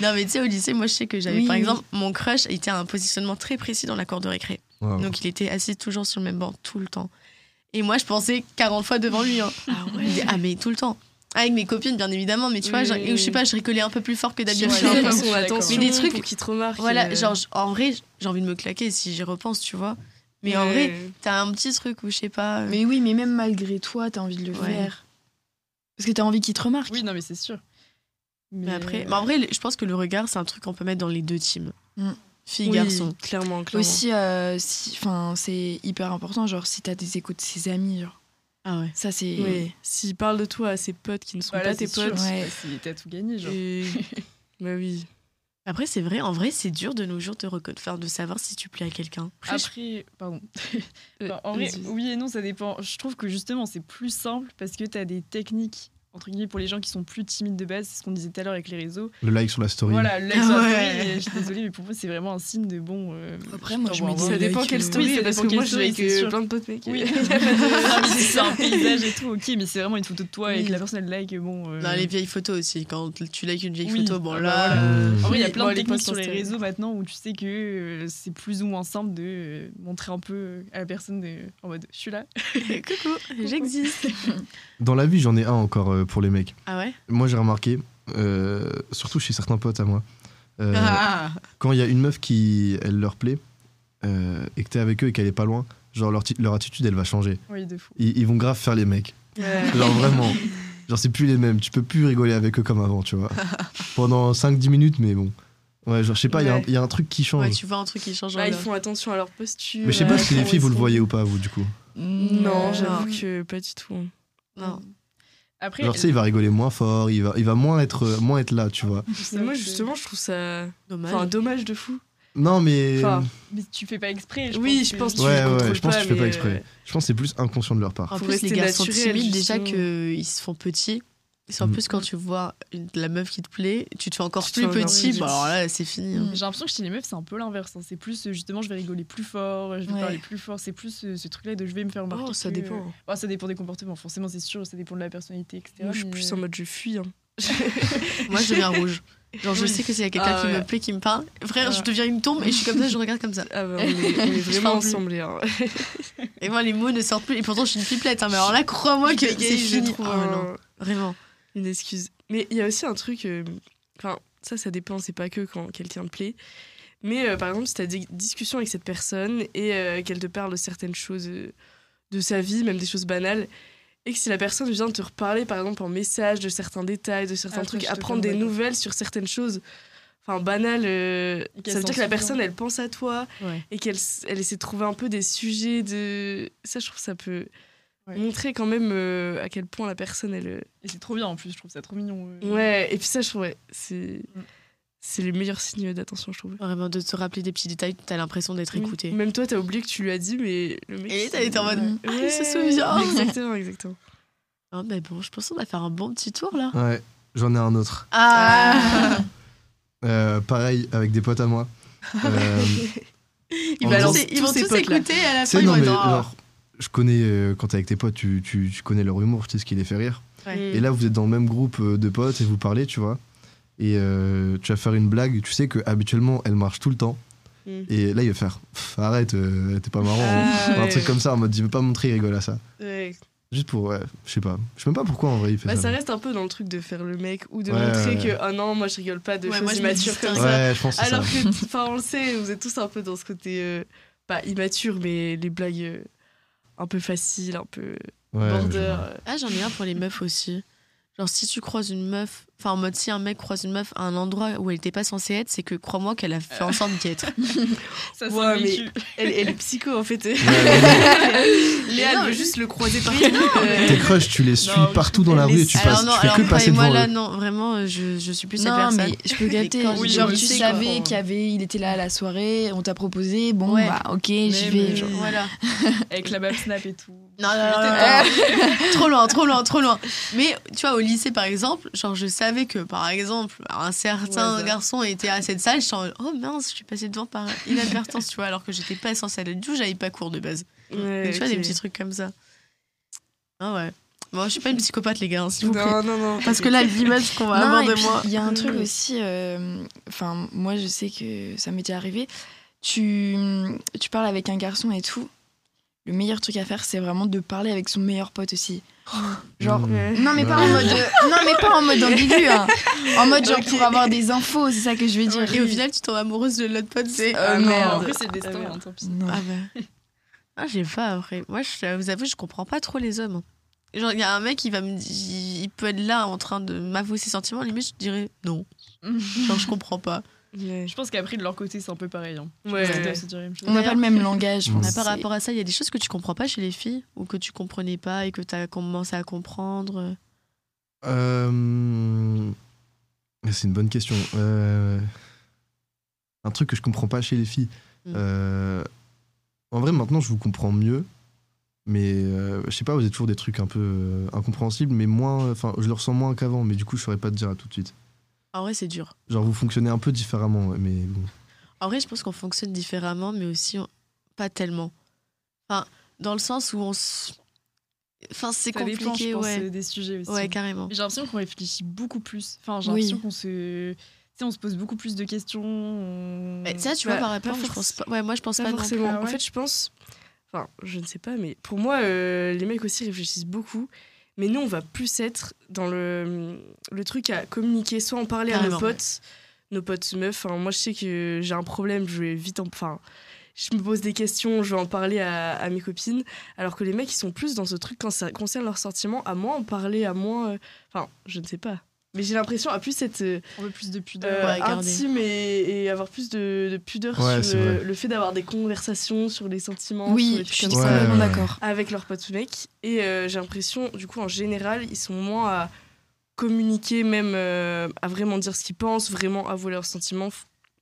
Non, mais tu sais, au lycée, moi, je sais que j'avais, Oui, par oui. exemple, mon crush était à un positionnement très précis dans la cour de récré. Donc, il était assis toujours sur le même banc tout le temps. Et moi, je pensais 40 fois devant lui. hein. Ah disais, Ah, mais tout le temps. Avec mes copines, bien évidemment, mais tu vois, Oui, genre, je sais pas, je rigolais un peu plus fort que Tu d'habitude. Ouais, Mais des trucs- qu'il te remarque. Voilà, euh, genre, en vrai, j'ai envie de me claquer si j'y repense, tu vois. Mais en vrai, t'as un petit truc où, je sais pas. euh, Mais oui, mais même malgré toi, t'as envie de le Ouais. faire. Parce que t'as envie qu'il te remarque. Oui, non, mais c'est sûr. Mais après, mais en vrai, je pense que le regard, c'est un truc qu'on peut mettre dans les deux teams. Mm. Fille, Oui, garçon. Clairement, clairement. Aussi, euh, si, c'est hyper important, genre si t'as des échos de ses amis, genre. Ah ouais. Ça, c'est. Oui. S'il parle de toi à ses potes qui ne sont Voilà, pas tes sûr. potes. Ouais. Si t'as tout gagné, genre. et- Bah oui. Après, c'est vrai, en vrai, c'est dur de nos jours de, recon- enfin, de savoir si tu plais à quelqu'un. Après, pardon. Euh, Enfin, en vrai, vas-y. oui et non, ça dépend. Je trouve que justement, c'est plus simple parce que t'as des techniques, entre guillemets, pour les gens qui sont plus timides de base. C'est ce qu'on disait tout à l'heure avec les réseaux. Le like sur la story. Voilà, le like Ah sur la ouais. story, et je suis désolée, mais pour moi, c'est vraiment un signe de bon. euh, Après, moi, je me dis, Ça dépend like, quelle euh, story, oui, parce que moi je avec c'est euh, plein de potes mecs. Oui, Ah, c'est un paysage et tout, ok, mais c'est vraiment une photo de toi et que la personne elle like, bon. euh, Non, les vieilles photos aussi. Quand tu likes une vieille Oui. photo, bon Ah bah là. En vrai, il y a plein bon, de techniques sur les réseaux maintenant où tu sais que c'est plus ou moins simple de montrer un peu à la personne en mode je suis là. Coucou, j'existe. Dans la vie, j'en ai un encore pour les mecs. Ah ouais? Moi, j'ai remarqué, euh, surtout chez certains potes à moi, euh, Ah. quand il y a une meuf qui, elle leur plaît, euh, et que t'es avec eux et qu'elle est pas loin, genre leur, ti- leur attitude, elle va changer. Oui, de fou. Ils, ils vont grave faire les mecs. Genre vraiment. Genre c'est plus les mêmes. Tu peux plus rigoler avec eux comme avant, tu vois. Pendant 5-10 minutes, mais bon. Ouais, genre je sais pas, il y a un- Ouais. il y, a un truc qui change. Ouais, tu vois un truc qui change. Bah, ils là. font attention à leur posture. Mais je sais pas si les filles, vous le voyez ou pas, vous, du coup. Non, Non. j'avoue que pas du tout. hein. Non. Après, Genre, tu sais, il va rigoler moins fort, il va, il va moins, être, moins être là, tu vois. Mais moi, justement, je trouve ça Dommage. enfin, dommage de fou. Non, mais. Enfin, Mais tu fais pas exprès. Je Oui, pense je pense que tu ouais, je pense que tu fais pas exprès. Je pense que c'est plus inconscient de leur part. En Faut plus, les garçons timides, déjà qu'ils se font petits. Et en Mm. plus, quand tu vois une- la meuf qui te plaît, tu te fais encore plus petit. petit. alors là, c'est fini. hein. Mm. J'ai l'impression que chez les meufs, c'est un peu l'inverse. hein. C'est plus, euh, justement, je vais rigoler plus fort, je vais Ouais. parler plus fort. C'est plus euh, ce truc-là de je vais me faire remarquer. Oh, ça que- dépend. Bah, ça dépend des comportements, forcément, c'est sûr. Ça dépend de la personnalité, etc. Moi, je suis mais- plus en mode je fuis. hein. Moi, je deviens rouge. Genre, je Oui. sais que s'il y a quelqu'un Ah qui ouais. me plaît, qui me parle, frère, je Ouais. deviens une tombe et je suis comme ça, je regarde comme ça. Ah bah, on est, on est Je vraiment ensemble. hein. Et moi, les mots ne sortent plus. Et pourtant, je suis une pipelette. hein, mais alors là, crois-moi que Je c'est fini. trouve Oh, non, vraiment. Une excuse. Mais il y a aussi un truc. euh, Enfin, ça, ça dépend. C'est pas que quand quelqu'un te plaît. Mais euh, par exemple, si tu as des discussions avec cette personne et euh, qu'elle te parle de certaines choses euh, de sa vie, même des choses banales, et que si la personne vient te reparler, par exemple, en message de certains détails, de certains Ah, trucs, apprendre des nouvelles sur certaines choses, enfin banales, ça veut dire que la personne, elle pense à toi Ouais. et qu'elle elle essaie de trouver un peu des sujets de. Ça, je trouve ça peut Ouais. montrer quand même euh, à quel point la personne, elle. euh, Et c'est trop bien en plus, je trouve ça trop mignon. euh. Ouais, et puis ça, je trouve, ouais, c'est. Mm. C'est le meilleur signe d'attention, je trouve. Vraiment, de te rappeler des petits détails, t'as l'impression d'être écouté. Même toi, t'as oublié que tu lui as dit, mais le mec. Et t'as été en mode, Ouais. Ah, il se souvient. Exactement, exactement. Ah, mais bon, je pense qu'on va faire un bon petit tour là. Ouais, j'en ai un autre. Ah Euh, pareil, avec des potes à moi. Euh, Ils vont tous, écouter et à la fin, ils non, vont genre, je connais, euh, quand t'es avec tes potes, tu, tu, tu connais leur humour, tu sais ce qui les fait rire. Ouais. Et là, vous êtes dans le même groupe euh, de potes et vous parlez, tu vois. Et euh, tu vas faire une blague, tu sais que habituellement elle marche tout le temps. Mm. Et là, il va faire arrête, euh, t'es pas marrant. Ah, Un truc comme ça, en mode il veut pas montrer, il rigole à ça. Ouais. Juste pour, ouais, je sais pas. Je sais même pas pourquoi en vrai il fait Bah, ça. ça reste un peu dans le truc de faire le mec ou de Ouais, montrer ouais. que, oh non, moi je rigole pas de Ouais, choses moi, immatures comme ça. Ouais, je pense que c'est ça. Alors que, enfin, on le sait, vous êtes tous un peu dans ce côté, euh, pas immature, mais les blagues euh, un peu faciles, un peu Ouais, border. Ah, j'en ai un pour les meufs aussi. Genre, si tu croises une meuf, enfin, en mode si un mec croise une meuf à un endroit où elle était pas censée être, c'est que crois-moi qu'elle a fait en sorte d'y être. Ça, c'est Ouais, mais- vécu. Elle, elle est psycho en fait. Ouais, Léa, elle veut juste le croiser partout. Euh, Tes crushs, tu les suis Non, partout dans la rue et tu, alors, passes, non, tu fais alors, que pas- passer moi devant là, eux. non, vraiment, euh, je, je suis plus cette Non, personne. mais je peux quand Oui, genre, tu sais, savais qu'il y avait, il était là à la soirée, on t'a proposé, bon, Ouais. bah ok, j'y vais. genre. Voilà. Avec la map snap et tout. Non, non, non, non, non. trop loin, trop loin, trop loin. Mais tu vois, au lycée par exemple, genre je savais que par exemple, un certain Ouais, ça. garçon était à cette salle, je suis en oh mince, je suis passée devant par inadvertance, tu vois, alors que j'étais pas censée aller du tout, j'avais pas cours de base. ouais, Donc, tu vois, des petits trucs comme ça. Ah ouais. Bon, je suis pas une psychopathe, les gars, hein, s'il vous plaît. Non, non, non. Parce que là, l'image qu'on va Non, avoir de puis, moi. Il y a un truc aussi, euh, enfin, moi je sais que ça m'était arrivé. Tu, tu parles avec un garçon et tout. Le meilleur truc à faire, c'est vraiment de parler avec son meilleur pote aussi. Genre, Mmh. non mais pas en mode, non mais pas en mode ambigu, hein. en mode genre pour avoir des infos, c'est ça que je veux dire. Et au final, tu tombes amoureuse de l'autre pote, c'est. Euh, Ah, merde. En plus, c'est Ah, destin, merde. hein, tant pis. Non. Ah bah. Ah, j'ai pas après. Moi, je vous avoue, je comprends pas trop les hommes. Genre, il y a un mec, il va me dire, il peut être là en train de m'avouer ses sentiments, limite, je dirais non. Genre, je comprends pas. Ouais. Je pense qu'après, de leur côté, c'est un peu pareil. Hein. Ouais. On n'a pas le même langage. par rapport à ça, il y a des choses que tu comprends pas chez les filles ou que tu comprenais pas et que tu as commencé à comprendre? Euh, C'est une bonne question. Euh, Un truc que je comprends pas chez les filles. Mm. Euh, En vrai, maintenant, je vous comprends mieux. Mais euh, je sais pas, vous êtes toujours des trucs un peu euh, incompréhensibles, mais moins. Enfin, je le ressens moins qu'avant, mais du coup, je saurais pas te dire à tout de suite. En vrai, c'est dur. Genre, vous fonctionnez un peu différemment, ouais, mais bon. En vrai, je pense qu'on fonctionne différemment, mais aussi on- pas tellement. Enfin, dans le sens où on se. Enfin, c'est Ça dépend, je compliqué, pense, ouais. euh, des sujets aussi. Ouais, carrément. J'ai l'impression qu'on réfléchit beaucoup plus. Enfin, j'ai Oui. l'impression qu'on se. Tu sais, on se pose beaucoup plus de questions. on- Mais ça, tu Bah, vois, par pas rapport, je pense pas. Ouais, moi, je pense Pas pas, forcément. Ah En ouais fait, je pense. Enfin, je ne sais pas, mais pour moi, euh, les mecs aussi réfléchissent beaucoup. Mais nous, on va plus être dans le, le truc à communiquer, soit en parler à nos potes, nos potes meufs. Moi, je sais que j'ai un problème, je vais vite en. Enfin, je me pose des questions, je vais en parler à, à mes copines. Alors que les mecs, ils sont plus dans ce truc quand ça concerne leurs sentiments, à moins en parler, à moins. euh, Enfin, je ne sais pas. Mais j'ai l'impression à plus être euh, Un peu plus de pudeur. euh, intime et, et avoir plus de, de pudeur Ouais, sur euh, le fait d'avoir des conversations sur les sentiments, sur Oui, les je suis complètement ouais. d'accord. avec leurs potes mecs. Et euh, j'ai l'impression, du coup, en général, ils sont moins à communiquer, même euh, à vraiment dire ce qu'ils pensent, vraiment avouer leurs sentiments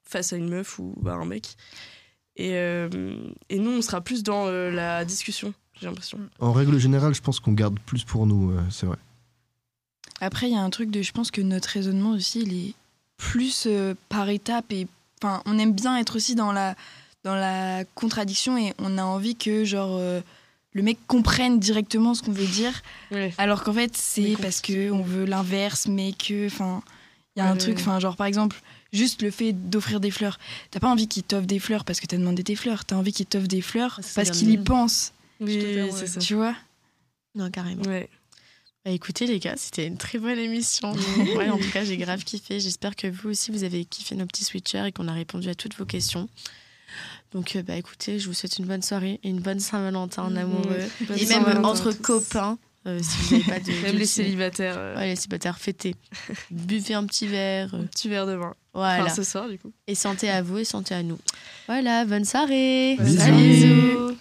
face à une meuf ou bah, un mec. Et, euh, et nous, on sera plus dans euh, la discussion, j'ai l'impression. En règle générale, je pense qu'on garde plus pour nous, euh, c'est vrai. Après, il y a un truc de. Je pense que notre raisonnement aussi, il est plus euh, par étapes. Et enfin, on aime bien être aussi dans la, dans la contradiction et on a envie que, genre, euh, le mec comprenne directement ce qu'on veut dire. Ouais. Alors qu'en fait, c'est parce que on veut l'inverse, mais que. Enfin, il y a un Ouais, truc, enfin, genre, par exemple. Juste le fait d'offrir des fleurs. T'as pas envie qu'il t'offre des fleurs parce que t'as demandé tes fleurs. T'as envie qu'il t'offre des fleurs Ah, parce qu'il y pense. Oui, c'est ça. Tu vois? Non, carrément. Ouais. Bah, écoutez les gars, c'était une très bonne émission. ouais, en tout cas, j'ai grave kiffé. J'espère que vous aussi, vous avez kiffé nos petits switchers et qu'on a répondu à toutes vos questions. Donc, euh, bah écoutez, je vous souhaite une bonne soirée et une bonne Saint-Valentin en amoureux. Bonne et même entre copains, euh, si vous n'avez pas de. Même de- les célibataires, euh, Ouais, les célibataires, fêtez. Buvez un petit verre. euh, un petit verre de vin. Voilà. Enfin, ce soir, du coup. Et santé à vous et santé à nous. Voilà, bonne soirée. Bonne Bisous. soirée. Bisous.